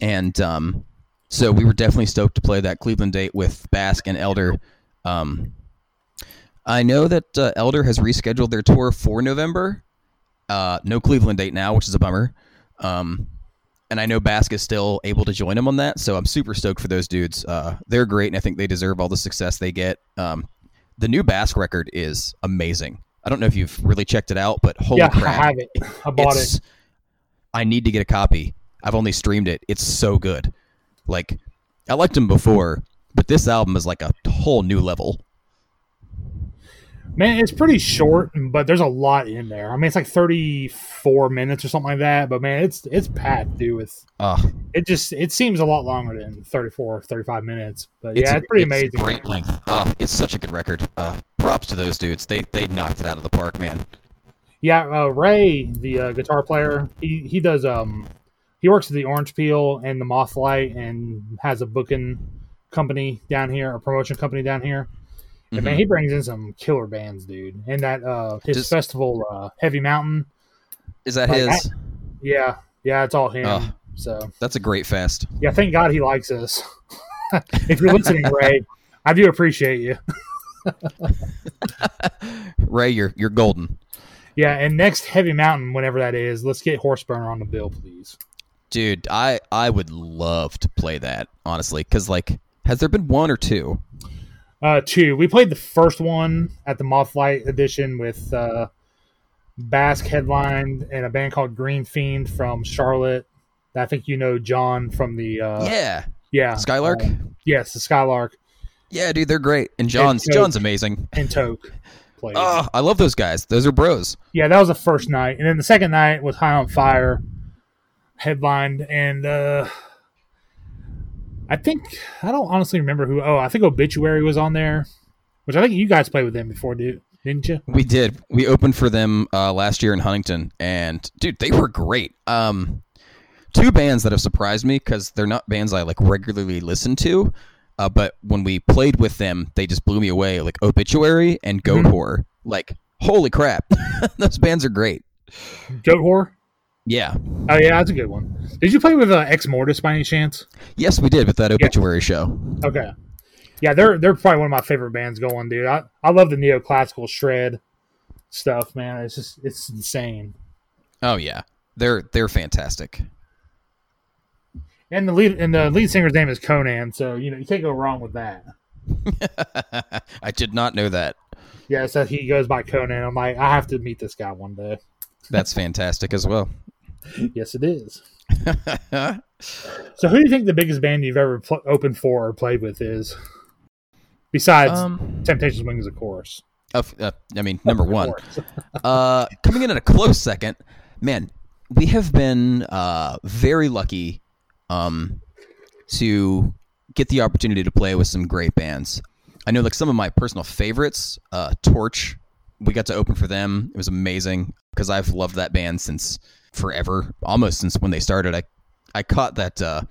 S2: and um, So we were definitely stoked to play that Cleveland date with Bask and Elder. Um, I know that uh, Elder has rescheduled their tour for November. Uh, no Cleveland date now, which is a bummer. Um, and I know Bask is still able to join them on that, so I'm super stoked for those dudes. Uh, they're great, and I think they deserve all the success they get. Um, the new Bask record is amazing. I don't know if you've really checked it out, but holy
S1: yeah,
S2: crap!
S1: I have it. I bought
S2: It's-
S1: it.
S2: I need to get a copy. I've only streamed it. It's so good. Like I liked him before, but this album is like a whole new level.
S1: Man, it's pretty short, but there's a lot in there. I mean, it's like 34 minutes or something like that. But man, it's it's packed, dude. With
S2: Uh,
S1: it just it seems a lot longer than 34, 35 minutes. But
S2: it's
S1: yeah, it's pretty
S2: a
S1: amazing.
S2: Great length. Uh, it's such a good record. Uh, props to those dudes. They they knocked it out of the park, man.
S1: Yeah, uh, Ray, the uh, guitar player, he he does um he works at the Orange Peel and the Mothlight and has a booking company down here, a promotion company down here. And man,
S2: Mhm.
S1: he brings in some killer bands, dude. And that uh his
S2: Just-
S1: festival, uh, Heavy Mountain,
S2: Is that
S1: like,
S2: his?
S1: yeah, yeah, it's all him.
S2: Oh.
S1: So
S2: That's a great fest.
S1: yeah, thank God he likes us. if you're listening, Ray, I do appreciate you.
S2: Ray, you're you're golden,
S1: Yeah, and next Heavy Mountain, whenever that is, let's get Horseburner on the bill, please.
S2: dude. I I would love to play that honestly, because like, has there been one or two?
S1: Uh, two. We played the first one at the Mothlight edition with uh, Bask headlined and a band called Green Fiend from Charlotte. I think you know John from the uh,
S2: yeah,
S1: yeah
S2: Skylark.
S1: uh, yes, the Skylark
S2: yeah, dude, they're great. And John's
S1: Toke.
S2: John's amazing.
S1: and Toke played.
S2: Oh, I love those guys. Those are bros.
S1: Yeah, that was the first night, and then the second night was High on Fire, headlined, and uh, I think I don't honestly remember who. Oh, I think Obituary was on there, which I think you guys played with them before, dude, didn't you?
S2: We did. We opened for them uh, last year in Huntington, and dude, they were great. Um, two bands that have surprised me because they're not bands I like regularly listen to, uh, but when we played with them, they just blew me away. Like Obituary and Goat
S1: Mhm.
S2: Whore. Like, holy crap, those bands are great.
S1: Goatwhore.
S2: Yeah.
S1: Oh yeah, that's a good one. Did you play with uh, Exmortus by any chance?
S2: Yes, we did with that Obituary show.
S1: Okay. Yeah, they're they're probably one of my favorite bands going, dude. I, I love the neoclassical shred stuff, man. It's just it's insane.
S2: Oh yeah, they're they're fantastic.
S1: And the lead and the lead singer's name is Conan, so you know you can't go wrong with that.
S2: I did not know that.
S1: Yeah, so he goes by Conan. I'm like, I have to meet this guy one day.
S2: That's fantastic as well.
S1: yes, it is. So, who do you think the biggest band you've ever pl- opened for or played with is? Besides
S2: um,
S1: Temptations Wings, of course.
S2: of- uh, I mean, number one. Uh, coming in at a close second, man, we have been uh, very lucky um, to get the opportunity to play with some great bands. I know, like some of my personal favorites, uh, Torche. We got to open for them. It was amazing because I've loved that band since forever, almost since when they started. I I caught that uh,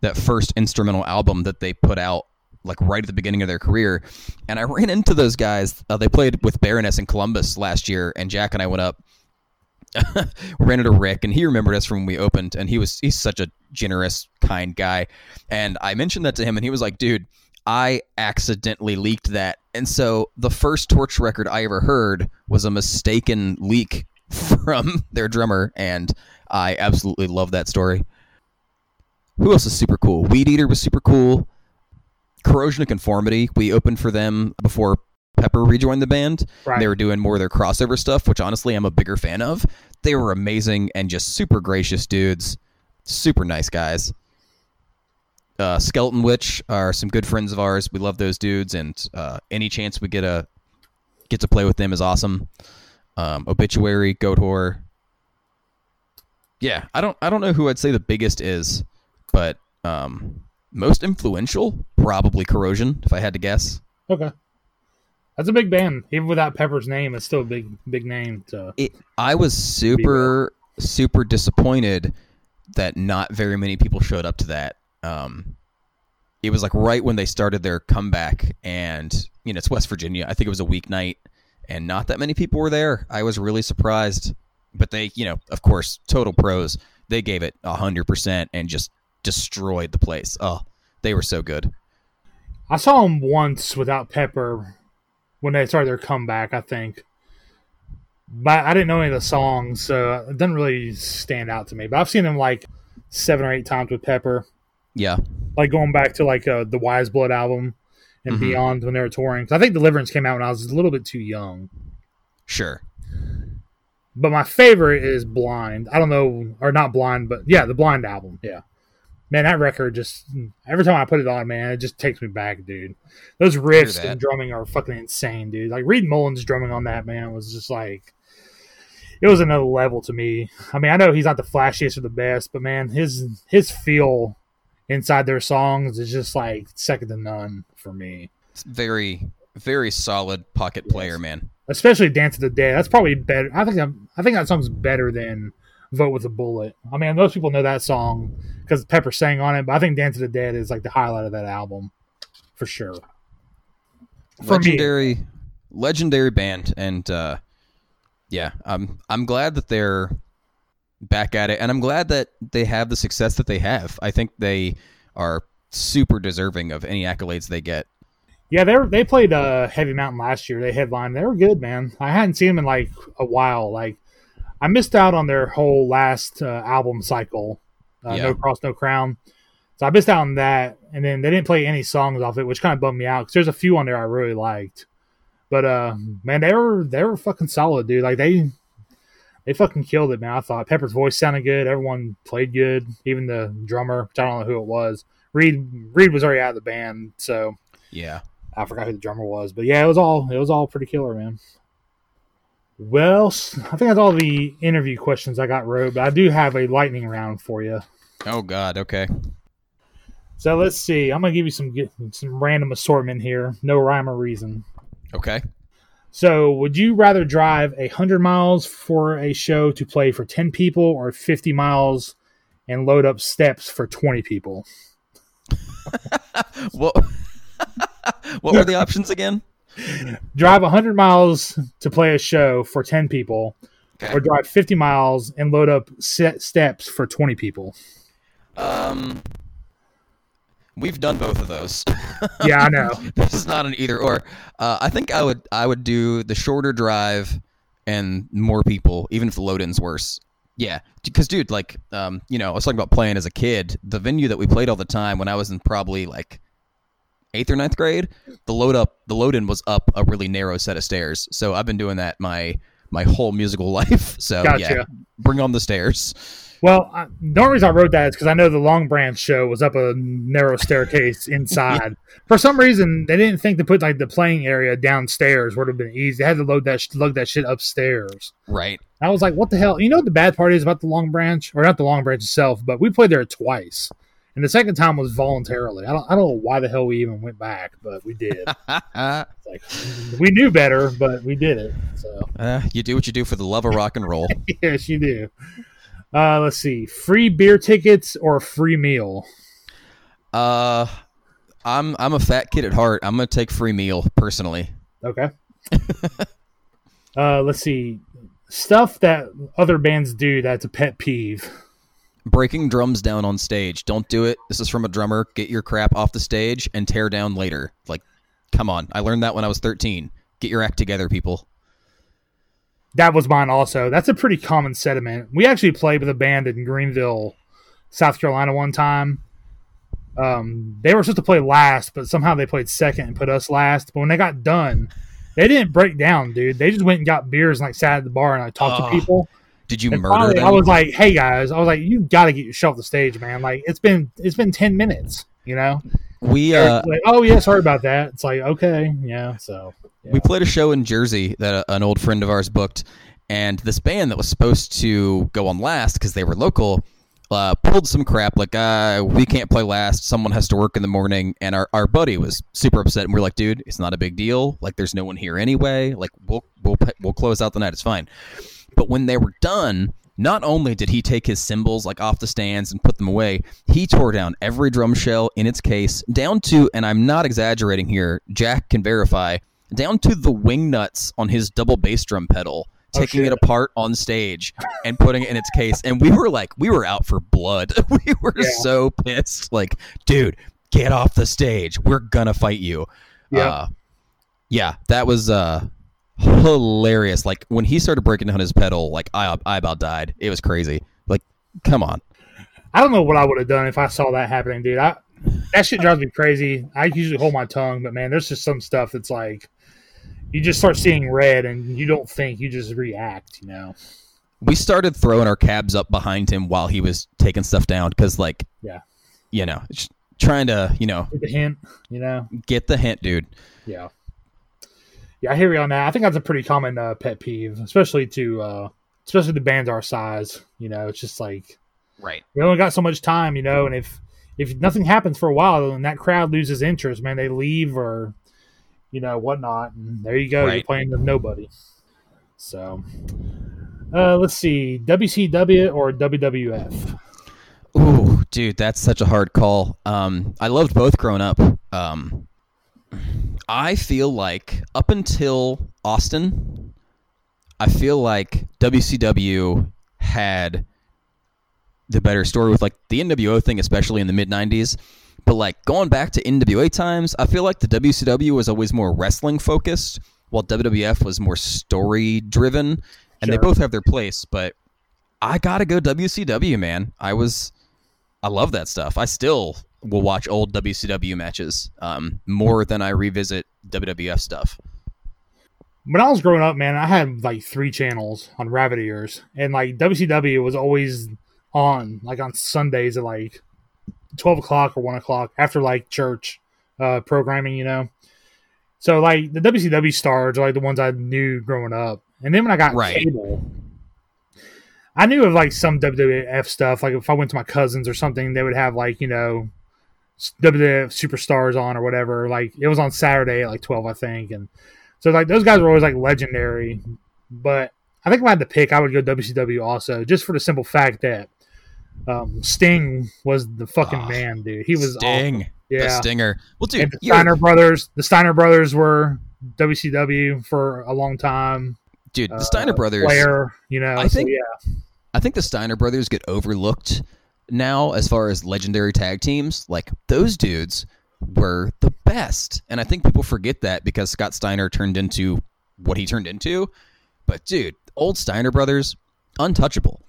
S2: that first instrumental album that they put out like right at the beginning of their career, and I ran into those guys. Uh, they played with Baroness in Columbus last year, and Jack and I went up. ran into Rick, and he remembered us from when we opened, and he was he's such a generous, kind guy. And I mentioned that to him, and he was like, "Dude, I accidentally leaked that." And so the first Torche record I ever heard was a mistaken leak from their drummer, and I absolutely love that story. Who else is super cool? Weedeater was super cool. Corrosion of Conformity, we opened for them before Pepper rejoined the band.
S1: Right.
S2: They were doing more of their crossover stuff, which honestly I'm a bigger fan of. They were amazing and just super gracious dudes, super nice guys. Uh, Skeletonwitch are some good friends of ours. We love those dudes, and uh, any chance we get a get to play with them is awesome. Um, Obituary, Goatwhore. Yeah, I don't I don't know who I'd say the biggest is, but um, most influential probably Corrosion, if I had to guess.
S1: Okay. That's a big band. Even without Pepper's name, it's still a big, big name. To,
S2: it, I was super super disappointed that not very many people showed up to that. Um, it was like right when they started their comeback, and you know it's West Virginia. I think it was a weeknight, and not that many people were there. I was really surprised, but they, you know, of course, total pros. They gave it a hundred percent and just destroyed the place. Oh, they were so good.
S1: I saw them once without Pepper when they started their comeback. I think, but I didn't know any of the songs, so it doesn't really stand out to me. But I've seen them like seven or eight times with Pepper.
S2: Yeah,
S1: like going back to like uh, the Wise Blood album and mm-hmm. beyond when they were touring. I think Deliverance came out when I was a little bit too young.
S2: Sure.
S1: But my favorite is Blind. I don't know, or not Blind, but yeah, the Blind album. Yeah. Man, that record just every time I put it on, man, it just takes me back, dude. Those riffs and drumming are fucking insane, dude. Like Reed Mullins drumming on that, man, was just like it was another level to me. I mean, I know he's not the flashiest or the best, but man, his his feel inside their songs is just like second to none for me.
S2: It's very, very solid pocket yes. player, man.
S1: Especially "Dance of the Dead." That's probably better. I think I'm, I think that song's better than "Vote with a Bullet." I mean, most people know that song because Pepper sang on it, but I think "Dance of the Dead" is like the highlight of that album for sure.
S2: For legendary, me. legendary band, and uh, yeah, I'm I'm glad that they're back at it, and I'm glad that they have the success that they have. I think they are super deserving of any accolades they get.
S1: Yeah, they they played uh, Heavy Mountain last year. They headlined. They were good, man. I hadn't seen them in like a while. Like I missed out on their whole last uh, album cycle, uh, yeah. No Cross, No Crown. So I missed out on that, and then they didn't play any songs off it, which kind of bummed me out because there's a few on there I really liked. But uh, man, they were they were fucking solid, dude. Like they they fucking killed it, man. I thought Pepper's voice sounded good. Everyone played good, even the drummer, which I don't know who it was. Reed Reed was already out of the band, so
S2: yeah,
S1: I forgot who the drummer was, but yeah, it was all it was all pretty killer, man. Well, I think that's all the interview questions I got, Rob. But I do have a lightning round for you.
S2: Oh God, okay.
S1: So let's see. I'm gonna give you some some random assortment here, no rhyme or reason.
S2: Okay.
S1: So, would you rather drive a hundred miles for a show to play for ten people, or fifty miles and load up steps for twenty people?
S2: what? what were the options again?
S1: Drive hundred miles to play a show for ten people, okay. or drive fifty miles and load up set steps for twenty people.
S2: Um, We've done both of those.
S1: yeah, I know.
S2: this is not an either or. Uh, I think I would I would do the shorter drive and more people, even if the load in's worse. Yeah, because dude, like, um, you know, I was talking about playing as a kid. The venue that we played all the time when I was in probably like eighth or ninth grade, the load up, the load in was up a really narrow set of stairs. So I've been doing that my my whole musical life. So gotcha. yeah, bring on the stairs.
S1: Well, I, the only reason I wrote that is because I know the Long Branch show was up a narrow staircase inside. yeah. For some reason, they didn't think to put like the playing area downstairs would have been easy. They had to load that lug that shit upstairs.
S2: Right.
S1: I was like, what the hell? You know what the bad part is about the Long Branch, or not the Long Branch itself, but we played there twice, and the second time was voluntarily. I don't, I don't know why the hell we even went back, but we did. like we knew better, but we did it. So
S2: uh, you do what you do for the love of rock and roll.
S1: yes, you do. Uh, let's see, free beer tickets or free meal.
S2: Uh, I'm I'm a fat kid at heart. I'm gonna take free meal personally.
S1: Okay. uh, let's see, stuff that other bands do that's a pet peeve.
S2: Breaking drums down on stage. Don't do it. This is from a drummer. Get your crap off the stage and tear down later. Like, come on. I learned that when I was 13. Get your act together, people.
S1: That was mine also. That's a pretty common sentiment. We actually played with a band in Greenville, South Carolina one time. Um, they were supposed to play last, but somehow they played second and put us last. But when they got done, they didn't break down, dude. They just went and got beers and like sat at the bar and like talked to people.
S2: Did you and murder finally, them?
S1: I was like, "Hey guys," I was like, "You got to get yourself the stage, man. Like it's been it's been ten minutes, you know."
S2: We uh,
S1: like, oh yeah, sorry about that. It's like okay, yeah. So
S2: we played a show in Jersey that a, an old friend of ours booked, and this band that was supposed to go on last because they were local uh, pulled some crap like uh, we can't play last someone has to work in the morning and our, our buddy was super upset and we're like dude it's not a big deal like there's no one here anyway like we'll we'll we'll close out the night it's fine but when they were done not only did he take his cymbals like off the stands and put them away he tore down every drum shell in its case down to and i'm not exaggerating here jack can verify down to the wing nuts on his double bass drum pedal taking it apart on stage and putting it in its case. And we were like, we were out for blood. we were
S1: Yeah.
S2: so pissed. Like, dude, get off the stage. We're gonna fight you.
S1: Yeah.
S2: Uh, yeah, that was uh hilarious. Like when he started breaking down his pedal, like I I about died. It was crazy. Like, come on.
S1: I don't know what I would have done if I saw that happening, dude. I that shit drives me crazy. I usually hold my tongue, but man, there's just some stuff that's like you just start seeing red and you don't think, you just react, you know.
S2: we started throwing our cabs up behind him while he was taking stuff down because like
S1: Yeah.
S2: you know trying to you know
S1: Get the hint, you know.
S2: get the hint dude
S1: Yeah. Yeah, I hear you on that. I think that's a pretty common uh, pet peeve, especially to uh especially the bands our size. You know, it's just like
S2: right
S1: we only got so much time, you know, and if if nothing happens for a while then that crowd loses interest, man, they leave or you know whatnot, and there you go, you're playing with nobody. So, uh, let's see, WCW or WWF?
S2: ooh dude that's such a hard call um i loved both growing up um i feel like up until austin i feel like wcw had the better story with like the nwo thing especially in the mid 90s but like going back to nwa times i feel like the wcw was always more wrestling focused while wwf was more story driven and they both have their place but i gotta go wcw man. I was I love that stuff. I still will watch old WCW matches um, more than I revisit WWF stuff.
S1: when I was growing up, man, I had like three channels on rabbit ears, and like WCW was always on, like on Sundays at like twelve o'clock or one o'clock after like church uh, programming, you know. So like the WCW stars are like the ones I knew growing up, and then when I got
S2: Right.
S1: cable, I knew of like some WWF stuff. Like if I went to my cousins or something, they would have like you know WWF superstars on or whatever. Like it was on Saturday at like twelve, I think, and so like those guys were always like legendary. But I think if I had to pick, I would go WCW also, just for the simple fact that um, Sting was the fucking
S2: Ah,
S1: man, dude. He was
S2: Sting,
S1: awesome.
S2: the
S1: Yeah,
S2: Stinger. Well, dude,
S1: and the
S2: you're-
S1: Steiner brothers. The Steiner brothers were WCW for a long time.
S2: dude, the
S1: Uh,
S2: Steiner brothers.
S1: Flair, you know.
S2: I
S1: so,
S2: think-
S1: yeah,
S2: I think the Steiner brothers get overlooked now as far as legendary tag teams. Like those dudes were the best, and I think people forget that because Scott Steiner turned into what he turned into. But dude, old Steiner brothers, untouchable.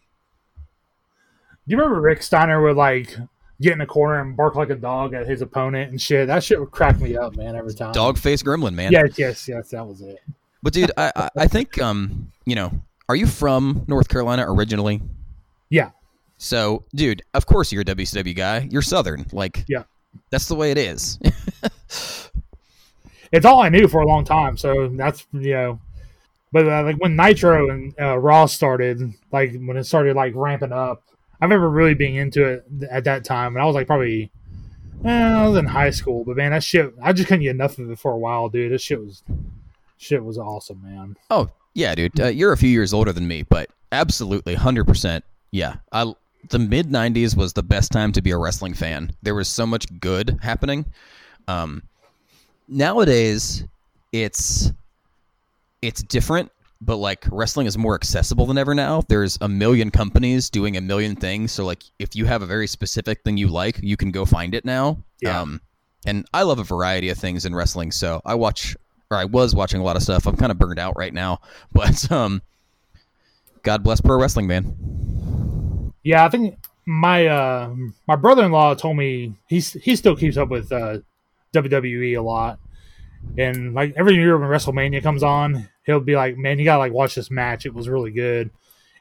S1: Do you remember Rick Steiner would like get in a corner and bark like a dog at his opponent and shit? That shit would crack me up, man. Every time.
S2: Dog face gremlin, man.
S1: Yes, yes, yes. That was it.
S2: But dude, I, I I think um you know, are you from North Carolina originally?
S1: Yeah.
S2: So, dude, of course you're a WCW guy. You're Southern, like
S1: Yeah.
S2: That's the way it is.
S1: it's all I knew for a long time. So that's you know, but uh, like when Nitro and uh, Raw started, like when it started like ramping up, I remember really being into it at that time, and I was like probably, eh, I was in high school, but man, that shit, I just couldn't get enough of it for a while, dude. This shit was, shit was awesome, man.
S2: oh yeah, dude, uh, you're a few years older than me, but absolutely, hundred percent. Yeah, I the mid '90s was the best time to be a wrestling fan. There was so much good happening. Um, nowadays, it's it's different, but like wrestling is more accessible than ever now. There's a million companies doing a million things, so like if you have a very specific thing you like, you can go find it now.
S1: Yeah.
S2: Um, and I love a variety of things in wrestling, so I watch or I was watching a lot of stuff. I'm kind of burned out right now, but um, God bless pro wrestling, man.
S1: Yeah, I think my uh my brother in law told me he's he still keeps up with uh WWE a lot. And like every year when WrestleMania comes on, he'll be like, Man, you gotta like watch this match. It was really good.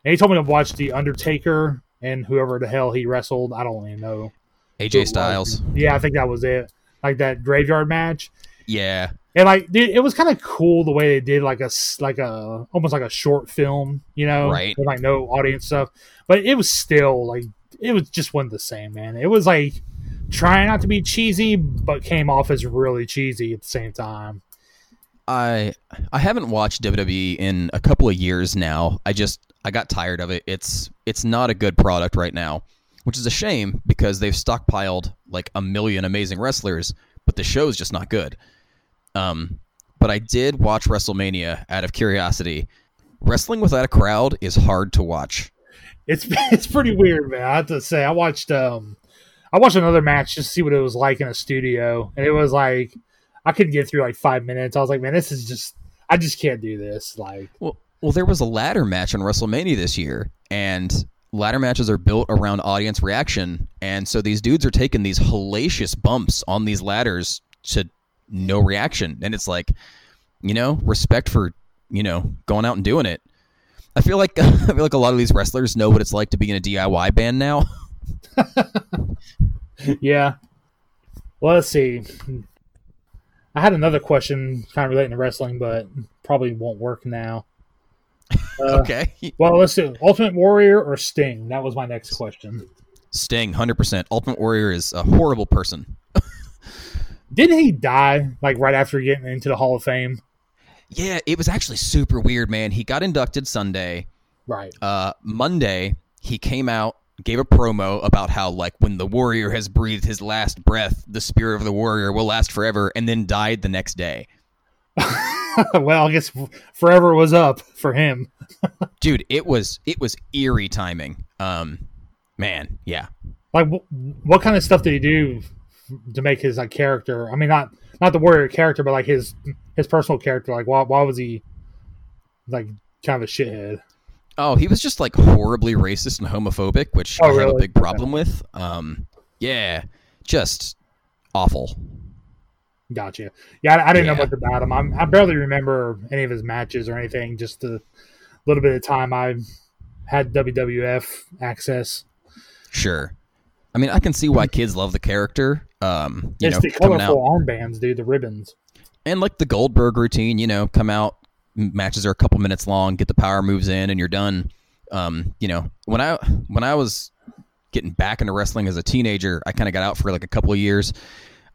S1: And he told me to watch The Undertaker and whoever the hell he wrestled. I don't even know.
S2: AJ. Styles,
S1: Yeah, I think that was it. Like that graveyard match.
S2: Yeah,
S1: And like, dude, it was kind of cool the way they did like a s- like a almost like a short film, you know,
S2: Right.
S1: With like no audience stuff. But it was still like it was just wasn't the same, man. It was like trying not to be cheesy, but came off as really cheesy at the same time.
S2: I I haven't watched WWE in a couple of years now. I just I got tired of it. It's it's not a good product right now, which is a shame because they've stockpiled like a million amazing wrestlers, but the show's just not good. Um, but I did watch WrestleMania out of curiosity. wrestling without a crowd is hard to watch.
S1: It's it's pretty weird, man. I have to say, I watched um, I watched another match just to see what it was like in a studio, and it was like I couldn't get through like five minutes. I was like, man, this is just I just can't do this. Like,
S2: well, well, there was a ladder match on WrestleMania this year, and ladder matches are built around audience reaction, and so these dudes are taking these hellacious bumps on these ladders to no reaction, and it's like, you know, respect for you know going out and doing it. I feel like I feel like a lot of these wrestlers know what it's like to be in a DIY band now.
S1: yeah. Well, let's see. I had another question kind of relating to wrestling, but probably won't work now.
S2: Uh, okay.
S1: Well, let's see. Ultimate Warrior or Sting? That was my next question.
S2: Sting, hundred percent. Ultimate Warrior is a horrible person.
S1: Didn't he die like right after getting into the Hall of Fame?
S2: Yeah, it was actually super weird, man. He got inducted Sunday.
S1: Right.
S2: Uh, Monday, he came out, gave a promo about how, like, when the warrior has breathed his last breath, the spirit of the warrior will last forever, and then died the next day.
S1: well, I guess forever was up for him.
S2: Dude, it was it was eerie timing. Um, man, yeah.
S1: Like, what kind of stuff did he do to make his like character? I mean, not not the warrior character, but like his his personal character. Like, why why was he like kind of a shithead?
S2: Oh, he was just like horribly racist and homophobic, which oh, I really? have a big problem with. Um, yeah, just awful.
S1: Gotcha. Yeah, I, I didn't yeah. know much about him. I'm, i barely remember any of his matches or anything. Just the little bit of time I had WWF access.
S2: Sure. I mean, I can see why kids love the character. Um, you
S1: it's
S2: know,
S1: the colorful armbands, dude. The ribbons.
S2: And like the Goldberg routine, you know, come out matches are a couple minutes long, get the power moves in, and you're done. Um, you know, when I when I was getting back into wrestling as a teenager, I kind of got out for like a couple of years.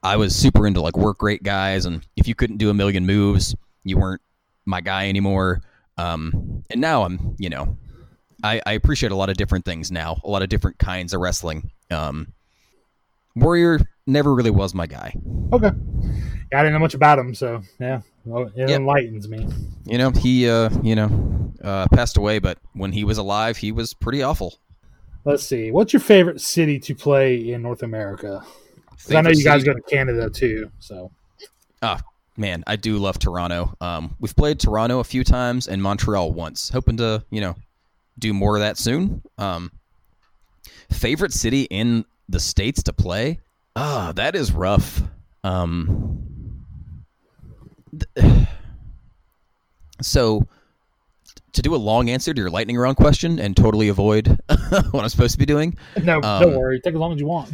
S2: I was super into like work rate guys, and if you couldn't do a million moves, you weren't my guy anymore. Um, and now I'm, you know, I, I appreciate a lot of different things now, a lot of different kinds of wrestling. Um, Warrior never really was my guy.
S1: Okay. Yeah, I didn't know much about him, so yeah, well, it yep. enlightens me.
S2: You know, he, uh, you know, uh, passed away, but when he was alive, he was pretty awful.
S1: Let's see. What's your favorite city to play in North America? Because I know you guys city? go to Canada too. So.
S2: Ah, man, I do love Toronto. Um, we've played Toronto a few times and Montreal once. Hoping to, you know, do more of that soon. Um, favorite city in the states to play? Ah, that is rough. Um, th- so to do a long answer to your lightning round question and totally avoid what I'm supposed to be doing.
S1: No, um, don't worry. Take as long as you want.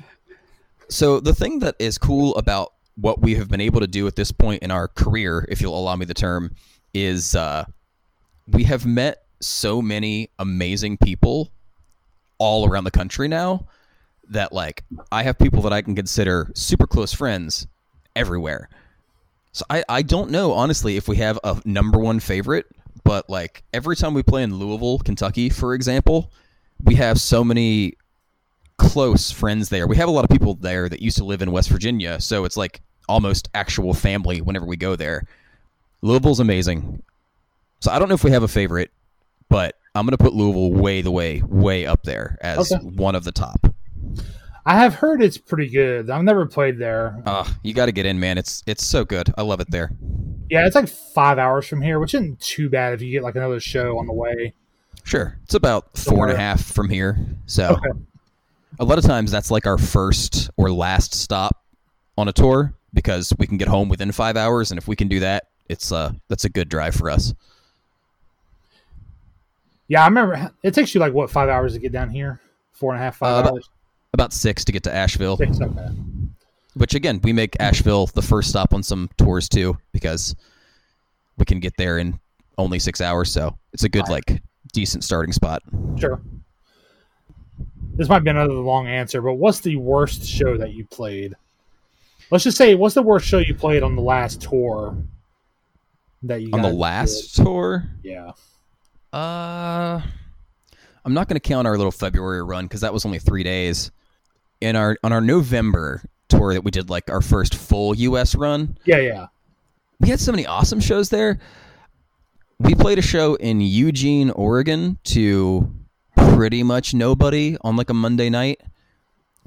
S2: So the thing that is cool about what we have been able to do at this point in our career, if you'll allow me the term, is uh, we have met so many amazing people all around the country now that like I have people that I can consider super close friends everywhere. So I, I don't know honestly if we have a number one favorite but like every time we play in Louisville, Kentucky, for example, we have so many close friends there. We have a lot of people there that used to live in West Virginia, so it's like almost actual family whenever we go there. Louisville's amazing. So I don't know if we have a favorite, but I'm going to put Louisville way the way way up there as okay. one of the top.
S1: I have heard it's pretty good. I've never played there.
S2: Uh, you got to get in, man. It's it's so good. I love it there.
S1: Yeah, it's like five hours from here, which isn't too bad if you get like another show on the way.
S2: Sure, it's about four and a half from here. So, okay. a lot of times that's like our first or last stop on a tour because we can get home within five hours, and if we can do that, it's uh that's a good drive for us.
S1: Yeah, I remember it takes you like what five hours to get down here, four and a half, five uh, hours.
S2: About six to get to Asheville. Six, okay. Which again, we make Asheville the first stop on some tours too, because we can get there in only six hours. So it's a good, like, decent starting spot.
S1: Sure. This might be another long answer, but what's the worst show that you played? Let's just say, what's the worst show you played on the last tour?
S2: That you on the last did? tour?
S1: Yeah.
S2: Uh, I'm not going to count our little February run because that was only three days in our on our November tour that we did like our first full US run.
S1: Yeah, yeah.
S2: We had so many awesome shows there. we played a show in Eugene, Oregon to pretty much nobody on like a Monday night.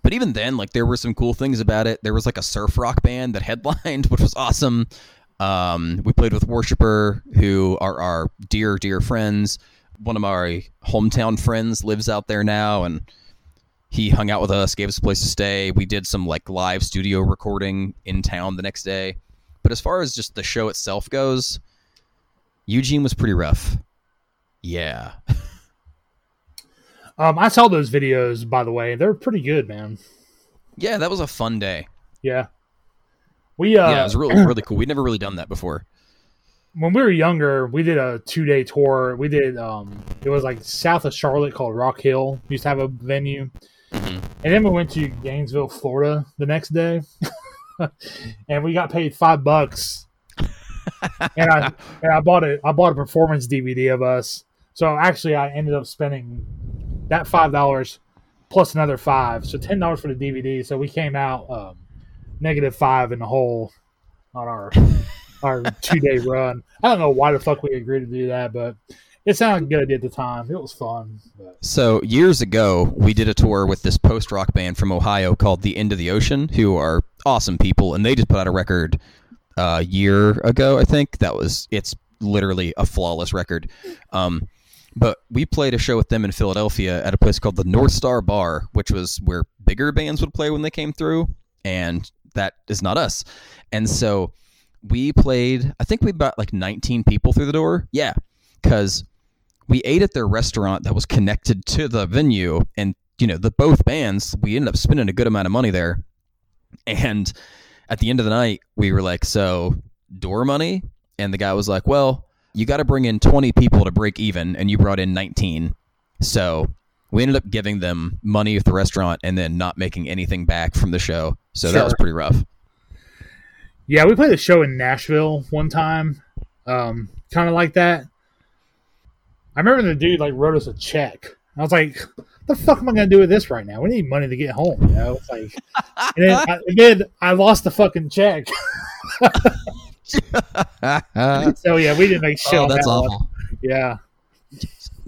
S2: But even then, like there were some cool things about it. There was like a surf rock band that headlined, which was awesome. Um, we played with Worshipper, who are our dear, dear friends. One of my hometown friends lives out there now, and he hung out with us, gave us a place to stay. We did some like live studio recording in town the next day. But as far as just the show itself goes, Eugene was pretty rough. Yeah.
S1: Um, I saw those videos, by the way. They're pretty good, man.
S2: Yeah, that was a fun day.
S1: Yeah. We uh,
S2: yeah, it was really really cool. We'd never really done that before.
S1: when we were younger, we did a two day tour. We did um, it was like south of Charlotte called Rock Hill. We used to have a venue. And then we went to Gainesville, Florida, the next day, and we got paid five bucks. and I and I bought a I bought a performance DVD of us. So actually, I ended up spending that five dollars plus another five, so ten dollars for the DVD. So we came out um, negative five in the hole on our our two day run. I don't know why the fuck we agreed to do that, but it sounded good at the time. It was fun. But
S2: So years ago, we did a tour with this post rock band from Ohio called The End of the Ocean, who are awesome people, and they just put out a record a year ago, I think. That was it's literally a flawless record. Um, but we played a show with them in Philadelphia at a place called the North Star Bar, which was where bigger bands would play when they came through, and that is not us. And so we played. I think we got like 19 people through the door. Yeah, because we ate at their restaurant that was connected to the venue and you know the both bands we ended up spending a good amount of money there. And at the end of the night we were like so door money? And the guy was like well you got to bring in 20 people to break even and you brought in 19 so we ended up giving them money at the restaurant and then not making anything back from the show. So that was pretty rough.
S1: Yeah, we played a show in Nashville one time, um, kind of like that. I remember the dude like wrote us a check. I was like, "The fuck am I gonna do with this right now? We need money to get home." You know, it's like, and then I, then I lost the fucking check. so yeah, we didn't make shit.
S2: oh that's
S1: that one.
S2: awful
S1: Yeah,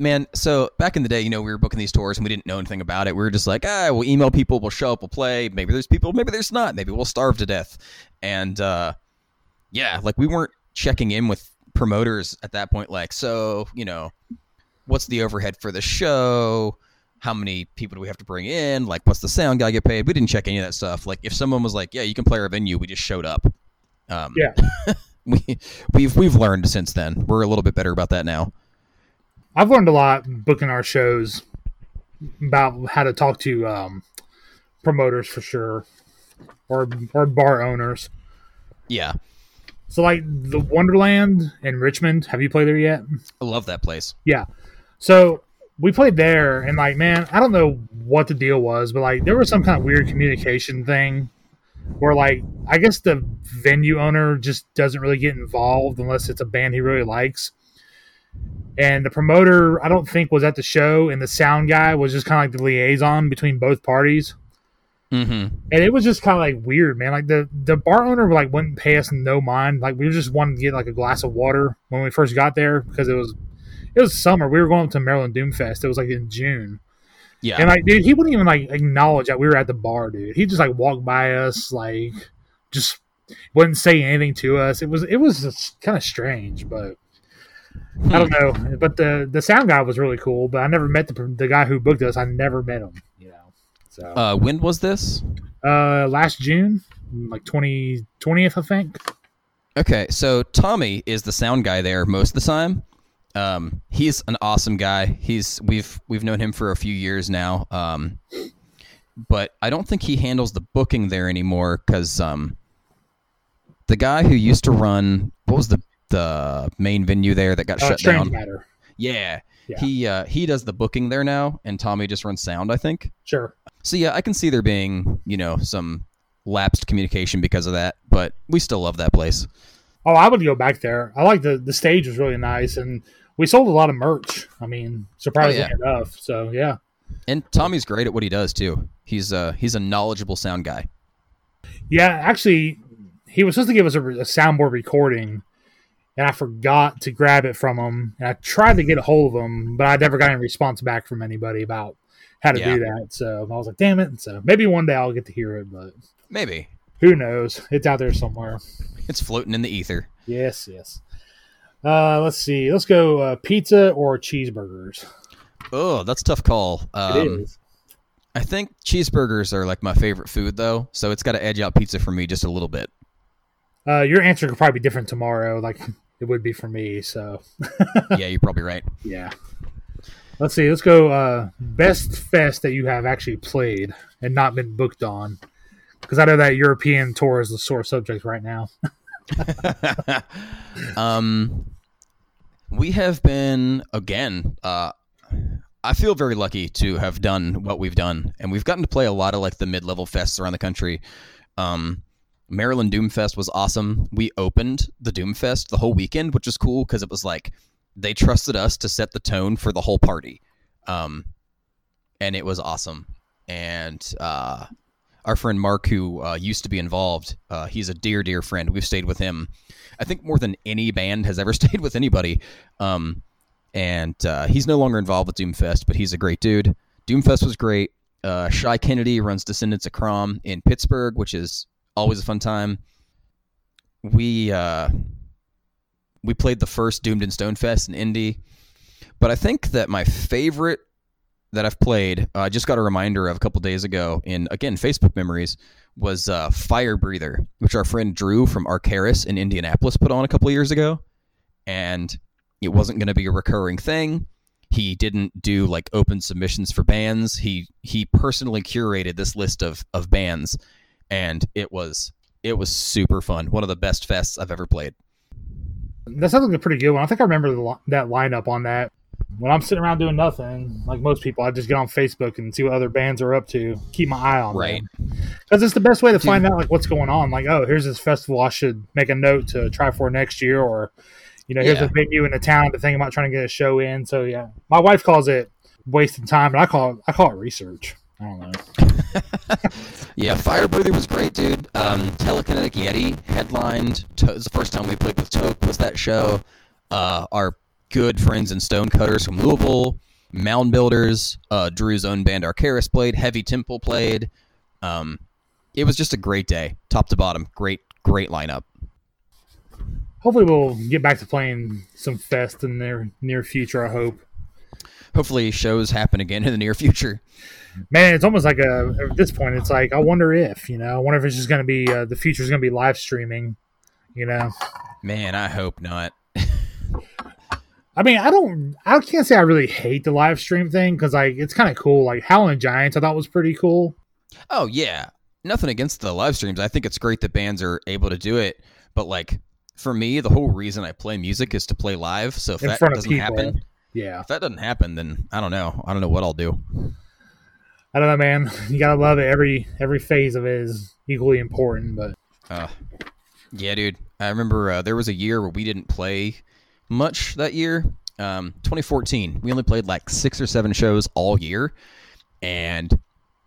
S2: Man, so back in the day, you know, we were booking these tours and we didn't know anything about it. We were just like, ah, we'll email people, we'll show up, we'll play. Maybe there's people, maybe there's not. Maybe we'll starve to death. And uh, yeah, like we weren't checking in with promoters at that point. Like, so you know, what's the overhead for the show? How many people do we have to bring in? Like, what's the sound guy get paid? We didn't check any of that stuff. Like, if someone was like, yeah, you can play our venue, we just showed up. Um,
S1: Yeah.
S2: we we've we've learned since then. We're a little bit better about that now.
S1: I've learned a lot booking our shows about how to talk to um, promoters for sure, or or bar owners.
S2: Yeah,
S1: So like the Wonderland in Richmond, have you played there yet?
S2: I love that place.
S1: Yeah. So we played there, and like, man, I don't know what the deal was, but like, there was some kind of weird communication thing where, like, I guess the venue owner just doesn't really get involved unless it's a band he really likes. And the promoter, I don't think, was at the show, and the sound guy was just kind of like the liaison between both parties.
S2: Mm-hmm.
S1: And it was just kind of like weird, man. Like the the bar owner like wouldn't pay us no mind. Like we just wanted to get like a glass of water when we first got there because it was it was summer. We were going to Maryland Doomfest. It was like in June,
S2: Yeah.
S1: and like dude, he wouldn't even like acknowledge that we were at the bar, dude. He just like walked by us, like just wouldn't say anything to us. It was it was kind of strange, but. I don't know, but the the sound guy was really cool. But I never met the the guy who booked us. I never met him, you know. So
S2: uh, when was this?
S1: uh, last June, like 20, 20th, I think.
S2: Okay, so Tommy is the sound guy there most of the time. Um, he's an awesome guy. He's we've we've known him for a few years now. Um, but I don't think he handles the booking there anymore because um, the guy who used to run what was the the main venue there that got
S1: Uh,
S2: shut down?
S1: Matter.
S2: Yeah,
S1: Yeah.
S2: he uh, he does the booking there now, and Tommy just runs sound. I think.
S1: Sure.
S2: So yeah, I can see there being you know some lapsed communication because of that, but we still love that place.
S1: Oh, I would go back there. I like the the stage was really nice, and we sold a lot of merch. I mean, surprisingly
S2: Oh,
S1: enough. So yeah,
S2: And Tommy's great at what he does too. He's uh he's a knowledgeable sound guy.
S1: yeah. Actually, he was supposed to give us a, a soundboard recording, and I forgot to grab it from him. And I tried to get a hold of him, but I never got any response back from anybody about how to
S2: Yeah.
S1: do that. So I was like, damn it. So maybe one day I'll get to hear it, but
S2: Maybe
S1: who knows? It's out there somewhere.
S2: It's floating in the ether.
S1: Yes, yes. Uh, let's see. Let's go uh, pizza or cheeseburgers.
S2: Oh, that's a tough call.
S1: It
S2: Um,
S1: is.
S2: I think cheeseburgers are like my favorite food though, so it's got to edge out pizza for me just a little bit.
S1: Uh, your answer could probably be different tomorrow, like it would be for me. So
S2: yeah, you're probably right.
S1: yeah. Let's see. Let's go. Uh, best fest that you have actually played and not been booked on, because I know that European tour is the sore subject right now.
S2: um, we have been again. Uh, I feel very lucky to have done what we've done, and we've gotten to play a lot of like the mid-level fests around the country. Um, Maryland Doomfest was awesome. We opened the Doomfest the whole weekend, which was cool because it was like they trusted us to set the tone for the whole party, um, and it was awesome. And uh, our friend Mark, who uh, used to be involved, uh, he's a dear, dear friend. We've stayed with him, I think, more than any band has ever stayed with anybody. Um, and uh, he's no longer involved with Doomfest, but he's a great dude. Doomfest was great. Uh, Shy Kennedy runs Descendants of Crom in Pittsburgh, which is always a fun time. We uh, we played the first Doomed and Stoned Fest in Indy, but I think that my favorite that I've played, uh, I just got a reminder of a couple days ago in again Facebook memories was uh, Fire Breather, which our friend Drew from Arcaris in Indianapolis put on a couple years ago, and it wasn't going to be a recurring thing. He didn't do like open submissions for bands. He he personally curated this list of of bands, and it was it was super fun. One of the best fests I've ever played.
S1: That sounds like a pretty good one. I think I remember the, that lineup on that. When I'm sitting around doing nothing, like most people, I just get on Facebook and see what other bands are up to. Keep my eye on
S2: Right.
S1: because it's the best way to find out like what's going on. Like, oh, here's this festival I should make a note to try for next year, or you know, here's
S2: Yeah.
S1: a venue in the town to think about trying to get a show in. So yeah, my wife calls it wasting time, but I call it I call it research. I don't know.
S2: Yeah, Firebreather was great, dude. Um, Telekinetic Yeti headlined. To- it was the first time we played with Toke. Was that show? Uh, our good friends and Stonecutters from Louisville, Mound Builders, uh, Drew's own band Arcaris played. Heavy Temple played. Um, it was just a great day, top to bottom. Great, great lineup.
S1: Hopefully, we'll get back to playing some fest in the near future. I hope.
S2: Hopefully, shows happen again in the near future.
S1: Man, it's almost like a at this point. It's like I wonder if you know. I wonder if it's just going to be uh, the future is going to be live streaming. You know.
S2: Man, I hope not.
S1: I mean, I don't. I can't say I really hate the live stream thing because like it's kind of cool. Like Howling Giants, I thought was pretty cool.
S2: Oh yeah, nothing against the live streams. I think it's great that bands are able to do it, but like for me, the whole reason I play music is to play live. So if
S1: In
S2: that doesn't
S1: people.
S2: happen,
S1: Yeah,
S2: if that doesn't happen, then I don't know. I don't know what I'll do.
S1: I don't know, man. You gotta love it. Every every phase of it is equally important. But
S2: Uh, yeah, dude. I remember uh, there was a year where we didn't play much that year. Um, 2014, we only played like six or seven shows all year, and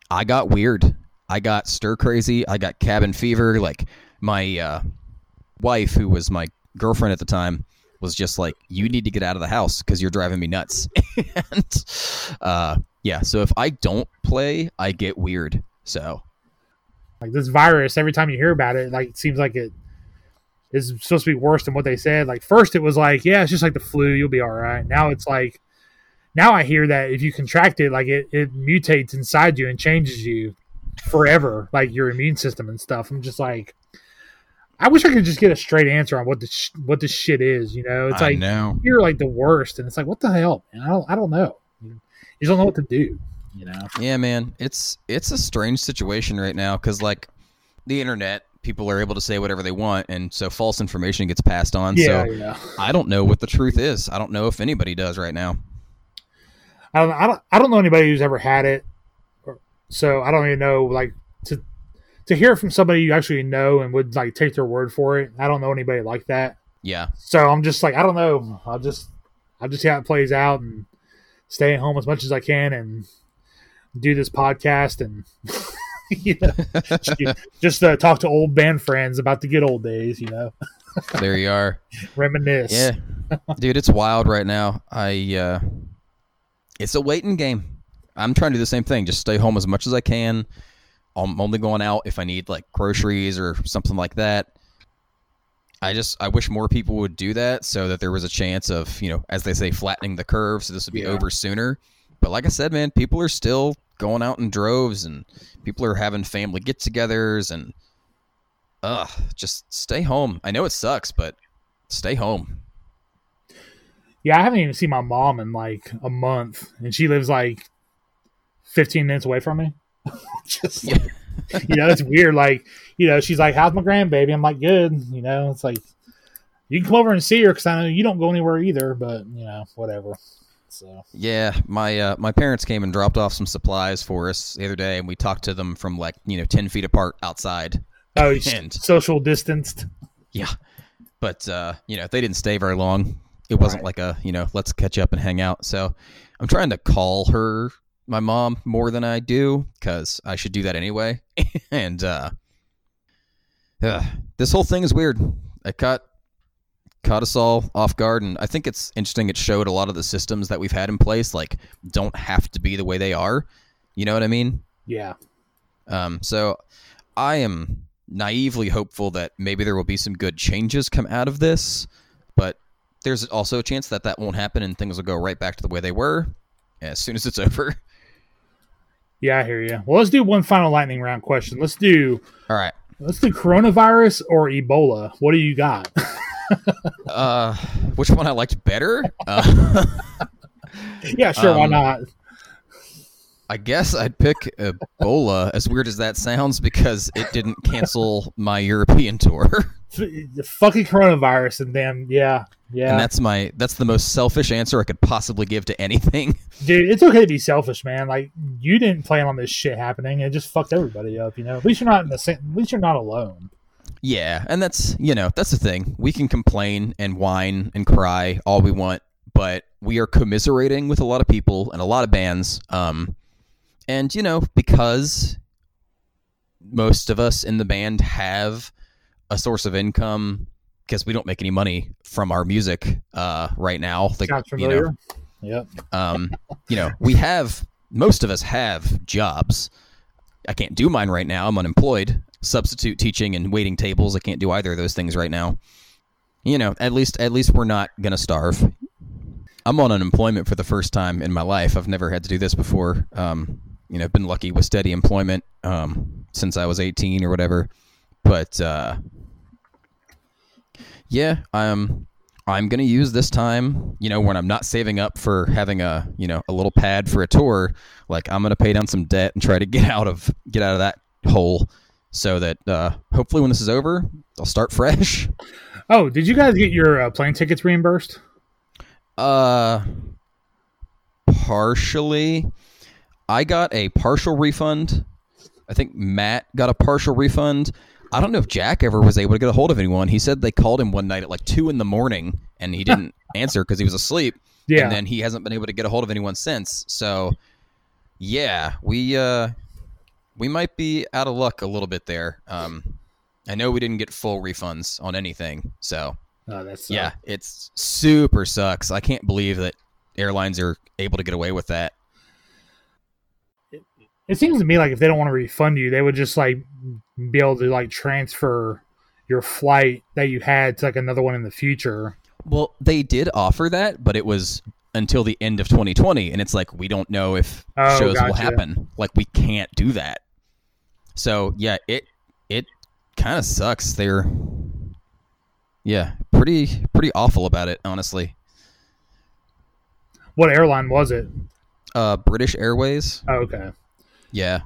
S2: I got weird. I got stir crazy. I got cabin fever. Like my uh, wife, who was my girlfriend at the time, was just like, "You need to get out of the house because you're driving me nuts." and uh, yeah, so if I don't play, I get weird. So
S1: like this virus, every time you hear about it, like it seems like it is supposed to be worse than what they said. Like first, it was like, yeah, it's just like the flu, you'll be all right. Now it's like, now I hear that if you contract it, like it it mutates inside you and changes you forever, like your immune system and stuff. I'm just like. I wish I could just get a straight answer on what the sh- what this shit is. You know, it's
S2: I
S1: like
S2: know.
S1: you're like the worst, and it's like, what the hell? Man? I don't, I don't know. You don't know what to do. You know,
S2: Yeah, man, it's it's a strange situation right now because like the internet, people are able to say whatever they want, and so false information gets passed on.
S1: yeah,
S2: so
S1: yeah.
S2: I don't know what the truth is. I don't know if anybody does right now.
S1: I don't, I don't, I don't know anybody who's ever had it, or, so I don't even know like to to hear from somebody you actually know and would like take their word for it. I don't know anybody like that,
S2: Yeah,
S1: so I'm just like I don't know. I'll just I'll just see how it plays out and stay at home as much as I can and do this podcast and you know, just uh, talk to old band friends about the good old days. You know.
S2: there you are.
S1: Reminisce.
S2: Yeah, dude, it's wild right now. I uh, it's a waiting game. I'm trying to do the same thing. Just stay home as much as I can. I'm only going out if I need like groceries or something like that. I just I wish more people would do that so that there was a chance of you know as they say flattening the curve so this would be
S1: Yeah.
S2: over sooner. But like I said, man, people are still going out in droves and people are having family get-togethers and ugh, just stay home. I know it sucks, but stay home.
S1: Yeah, I haven't even seen my mom in like a month, and she lives like 15 minutes away from me. Just,
S2: Yeah.
S1: you know, it's weird. Like, you know, she's like, "How's my grandbaby?" I'm like, "Good." You know, it's like you can come over and see her because I know you don't go anywhere either. But you know, whatever. So
S2: Yeah, my uh, my parents came and dropped off some supplies for us the other day, and we talked to them from like you know ten feet apart outside.
S1: oh,
S2: And-
S1: social distanced.
S2: Yeah, but uh, you know they didn't stay very long. It wasn't
S1: Right.
S2: like a you know let's catch up and hang out. So I'm trying to call her my mom more than I do because I should do that anyway. and uh, yeah, this whole thing is weird. I caught caught us all off guard, and I think it's interesting. It showed a lot of the systems that we've had in place like don't have to be the way they are. You know what I mean?
S1: Yeah,
S2: Um, so I am naively hopeful that maybe there will be some good changes come out of this, but there's also a chance that that won't happen and things will go right back to the way they were as soon as it's over.
S1: yeah, I hear you. Well, let's do one final lightning round question. Let's do
S2: All right.
S1: let's do coronavirus or Ebola. What do you got?
S2: Uh, which one I liked better? Uh,
S1: yeah, sure. why
S2: Um,
S1: not?
S2: I guess I'd pick Ebola, as weird as that sounds, because it didn't cancel my European tour.
S1: The fucking coronavirus and damn, yeah, yeah.
S2: And that's my that's the most selfish answer I could possibly give to anything.
S1: Dude, it's okay to be selfish, man. Like you didn't plan on this shit happening. It just fucked everybody up. You know. At least you're not in the same. At least you're not alone.
S2: Yeah, and that's you know that's the thing. We can complain and whine and cry all we want, but we are commiserating with a lot of people and a lot of bands. Um, and you know because most of us in the band have a source of income because we don't make any money from our music uh, right now. Like
S1: Sounds
S2: you know,
S1: Yep.
S2: um, you know, we have most of us have jobs. I can't do mine right now. I'm unemployed. Substitute teaching and waiting tables. I can't do either of those things right now. You know, at least at least we're not gonna starve. I'm on unemployment for the first time in my life. I've never had to do this before. Um, you know, I've been lucky with steady employment um, since I was 18 or whatever. But uh, yeah, I'm I'm gonna use this time, you know, when I'm not saving up for having a, you know, a little pad for a tour. Like I'm gonna pay down some debt and try to get out of get out of that hole, so that uh, hopefully when this is over, I'll start fresh.
S1: Oh, did you guys get your uh, plane tickets reimbursed?
S2: Uh, partially. I got a partial refund. I think Matt got a partial refund. I don't know if Jack ever was able to get a hold of anyone. He said they called him one night at like two in the morning and he didn't answer because he was asleep.
S1: Yeah.
S2: And then he hasn't been able to get a hold of anyone since. So, yeah, we uh, we might be out of luck a little bit there. Um, I know we didn't get full refunds on anything. So,
S1: oh, that's
S2: yeah, it's super sucks. I can't believe that airlines are able to get away with that.
S1: It seems to me like if they don't want to refund you, they would just like be able to like transfer your flight that you had to like another one in the future.
S2: Well, they did offer that, but it was until the end of 2020, and it's like we don't know if
S1: Oh,
S2: shows will happen. Like we can't do that. So yeah, it it kind of sucks. They're yeah, pretty pretty awful about it, honestly.
S1: What airline was it?
S2: Uh, British Airways,
S1: Oh, okay.
S2: yeah,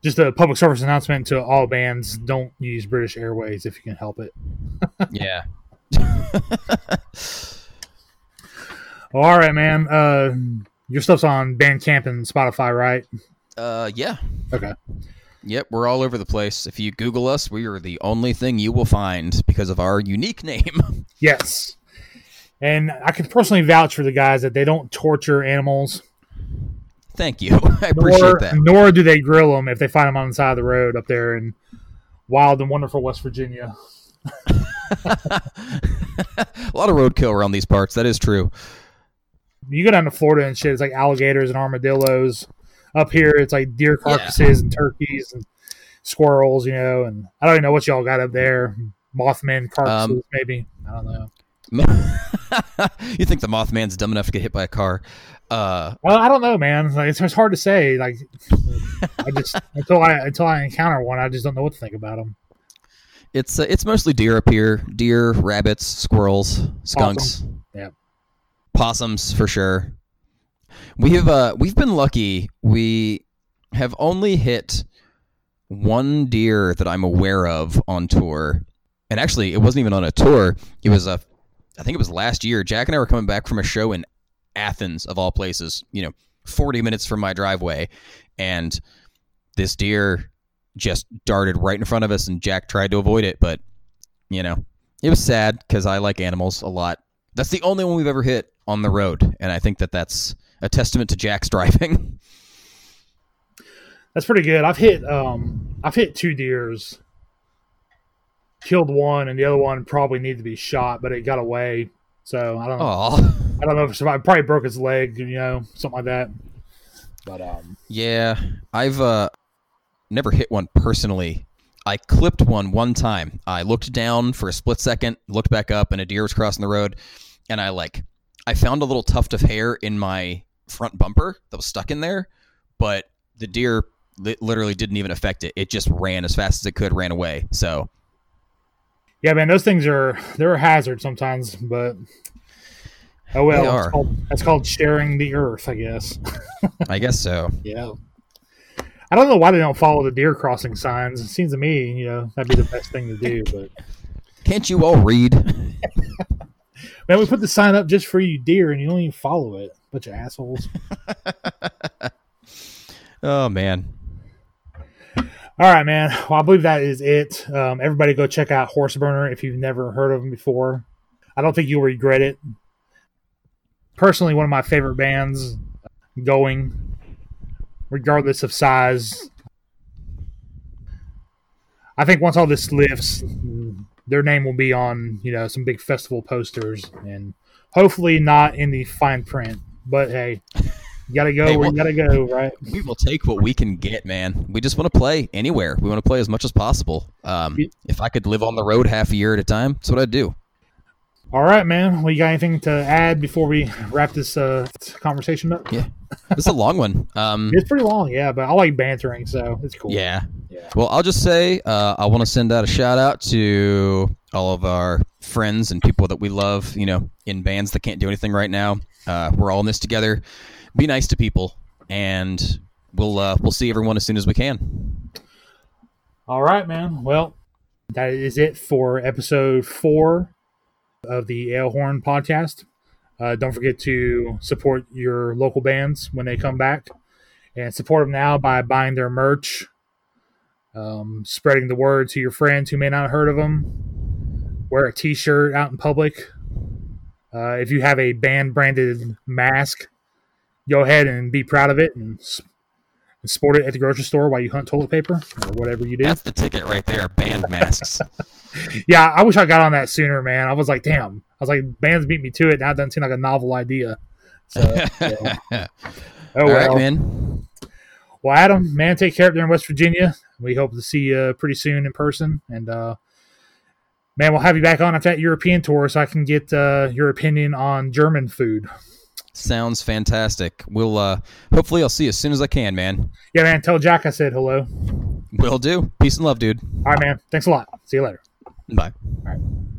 S1: Just a public service announcement to all bands: don't use British Airways if you can help it.
S2: yeah.
S1: All right, man. Uh, your stuff's on Bandcamp and Spotify, right?
S2: Uh, yeah.
S1: Okay.
S2: Yep, we're all over the place. If you Google us, we are the only thing you will find because of our unique name.
S1: Yes. And I can personally vouch for the guys that they don't torture animals,
S2: Thank you. I appreciate
S1: nor,
S2: that.
S1: nor do they grill them if they find them on the side of the road up there in wild and wonderful West Virginia.
S2: a lot of roadkill around these parts. That is true.
S1: You go down to Florida and shit, it's like alligators and armadillos. Up here, it's like deer carcasses and turkeys and squirrels, you know. And I don't even know what y'all got up there. Mothman carcasses,
S2: Um,
S1: maybe. I don't know.
S2: you think the Mothman's dumb enough to get hit by a car? Uh,
S1: Well, I don't know, man. Like, it's, it's hard to say. Like, I just until I until I encounter one, I just don't know what to think about them.
S2: it's uh, it's mostly deer up here: deer, rabbits, squirrels, skunks,
S1: Yep.
S2: possums for sure. We have uh we've been lucky. We have only hit one deer that I'm aware of on tour, and actually, it wasn't even on a tour. It was a, I think it was last year. Jack and I were coming back from a show in Athens, of all places. You know, 40 minutes from my driveway, and this deer just darted right in front of us, and Jack tried to avoid it, but you know, it was sad because I like animals a lot. That's the only one we've ever hit on the road, and I think that that's a testament to Jack's driving.
S1: That's pretty good. I've hit um I've hit two deers. Killed one, and the other one probably needed to be shot, but it got away. So I don't know.
S2: Oh,
S1: I don't know if it survived. Probably broke its leg, you know, something like that. But um,
S2: yeah, I've uh never hit one personally. I clipped one one time. I looked down for a split second, looked back up, and a deer was crossing the road, and I like I found a little tuft of hair in my front bumper that was stuck in there, but the deer li- literally didn't even affect it. It just ran as fast as it could, ran away. So
S1: yeah, man, those things are they're a hazard sometimes, but oh well. It's called, that's called sharing the earth, I guess.
S2: I guess so.
S1: Yeah. I don't know why they don't follow the deer crossing signs. It seems to me, you know, that'd be the best thing to do. But
S2: Can't you all read?
S1: man, we put the sign up just for you deer, and you don't even follow it. Bunch of assholes.
S2: Oh man.
S1: All right, man. Well, I believe that is it. Um, everybody, go check out Horseburner if you've never heard of them before. I don't think you'll regret it. Personally, one of my favorite bands going, regardless of size. I think once all this lifts, their name will be on you know some big festival posters, and hopefully not in the fine print. But hey, you gotta go
S2: Hey,
S1: where
S2: well-
S1: you gotta go, right?
S2: We will take what we can get, man. We just want to play anywhere. We want to play as much as possible. Um, if I could live on the road half a year at a time, that's what I'd do.
S1: All right, man. Well, you got anything to add before we wrap this uh, conversation up?
S2: Yeah. This is a long one. Um,
S1: It's pretty long, yeah, but I like bantering, so it's cool.
S2: yeah.
S1: Yeah.
S2: Well, I'll just say uh, I want to send out a shout out to all of our friends and people that we love, you know, in bands that can't do anything right now. Uh, we're all in this together. Be nice to people, and we'll uh, we'll see everyone as soon as we can.
S1: All right, man. Well, that is it for episode four of the Alehorn podcast. Uh, don't forget to support your local bands when they come back, and support them now by buying their merch, um, spreading the word to your friends who may not have heard of them. Wear a T-shirt out in public. Uh, if you have a band branded mask, go ahead and be proud of it and, and sport it at the grocery store while you hunt toilet paper or whatever you do.
S2: That's the ticket right there. Band masks.
S1: Yeah, I wish I got on that sooner, man. I was like, damn. I was like, bands beat me to it. Now it doesn't seem like a novel idea. So, yeah. oh
S2: All
S1: well.
S2: right, man.
S1: Well, Adam, man, take care up there in West Virginia. We hope to see you pretty soon in person. And, uh, man, we'll have you back on after that European tour so I can get uh, your opinion on German food.
S2: Sounds fantastic. We'll uh hopefully I'll see you as soon as I can, man.
S1: Yeah, man, tell Jack I said hello.
S2: Will do. Peace and love, dude.
S1: All right, man. Thanks a lot. See you later.
S2: Bye.
S1: All right.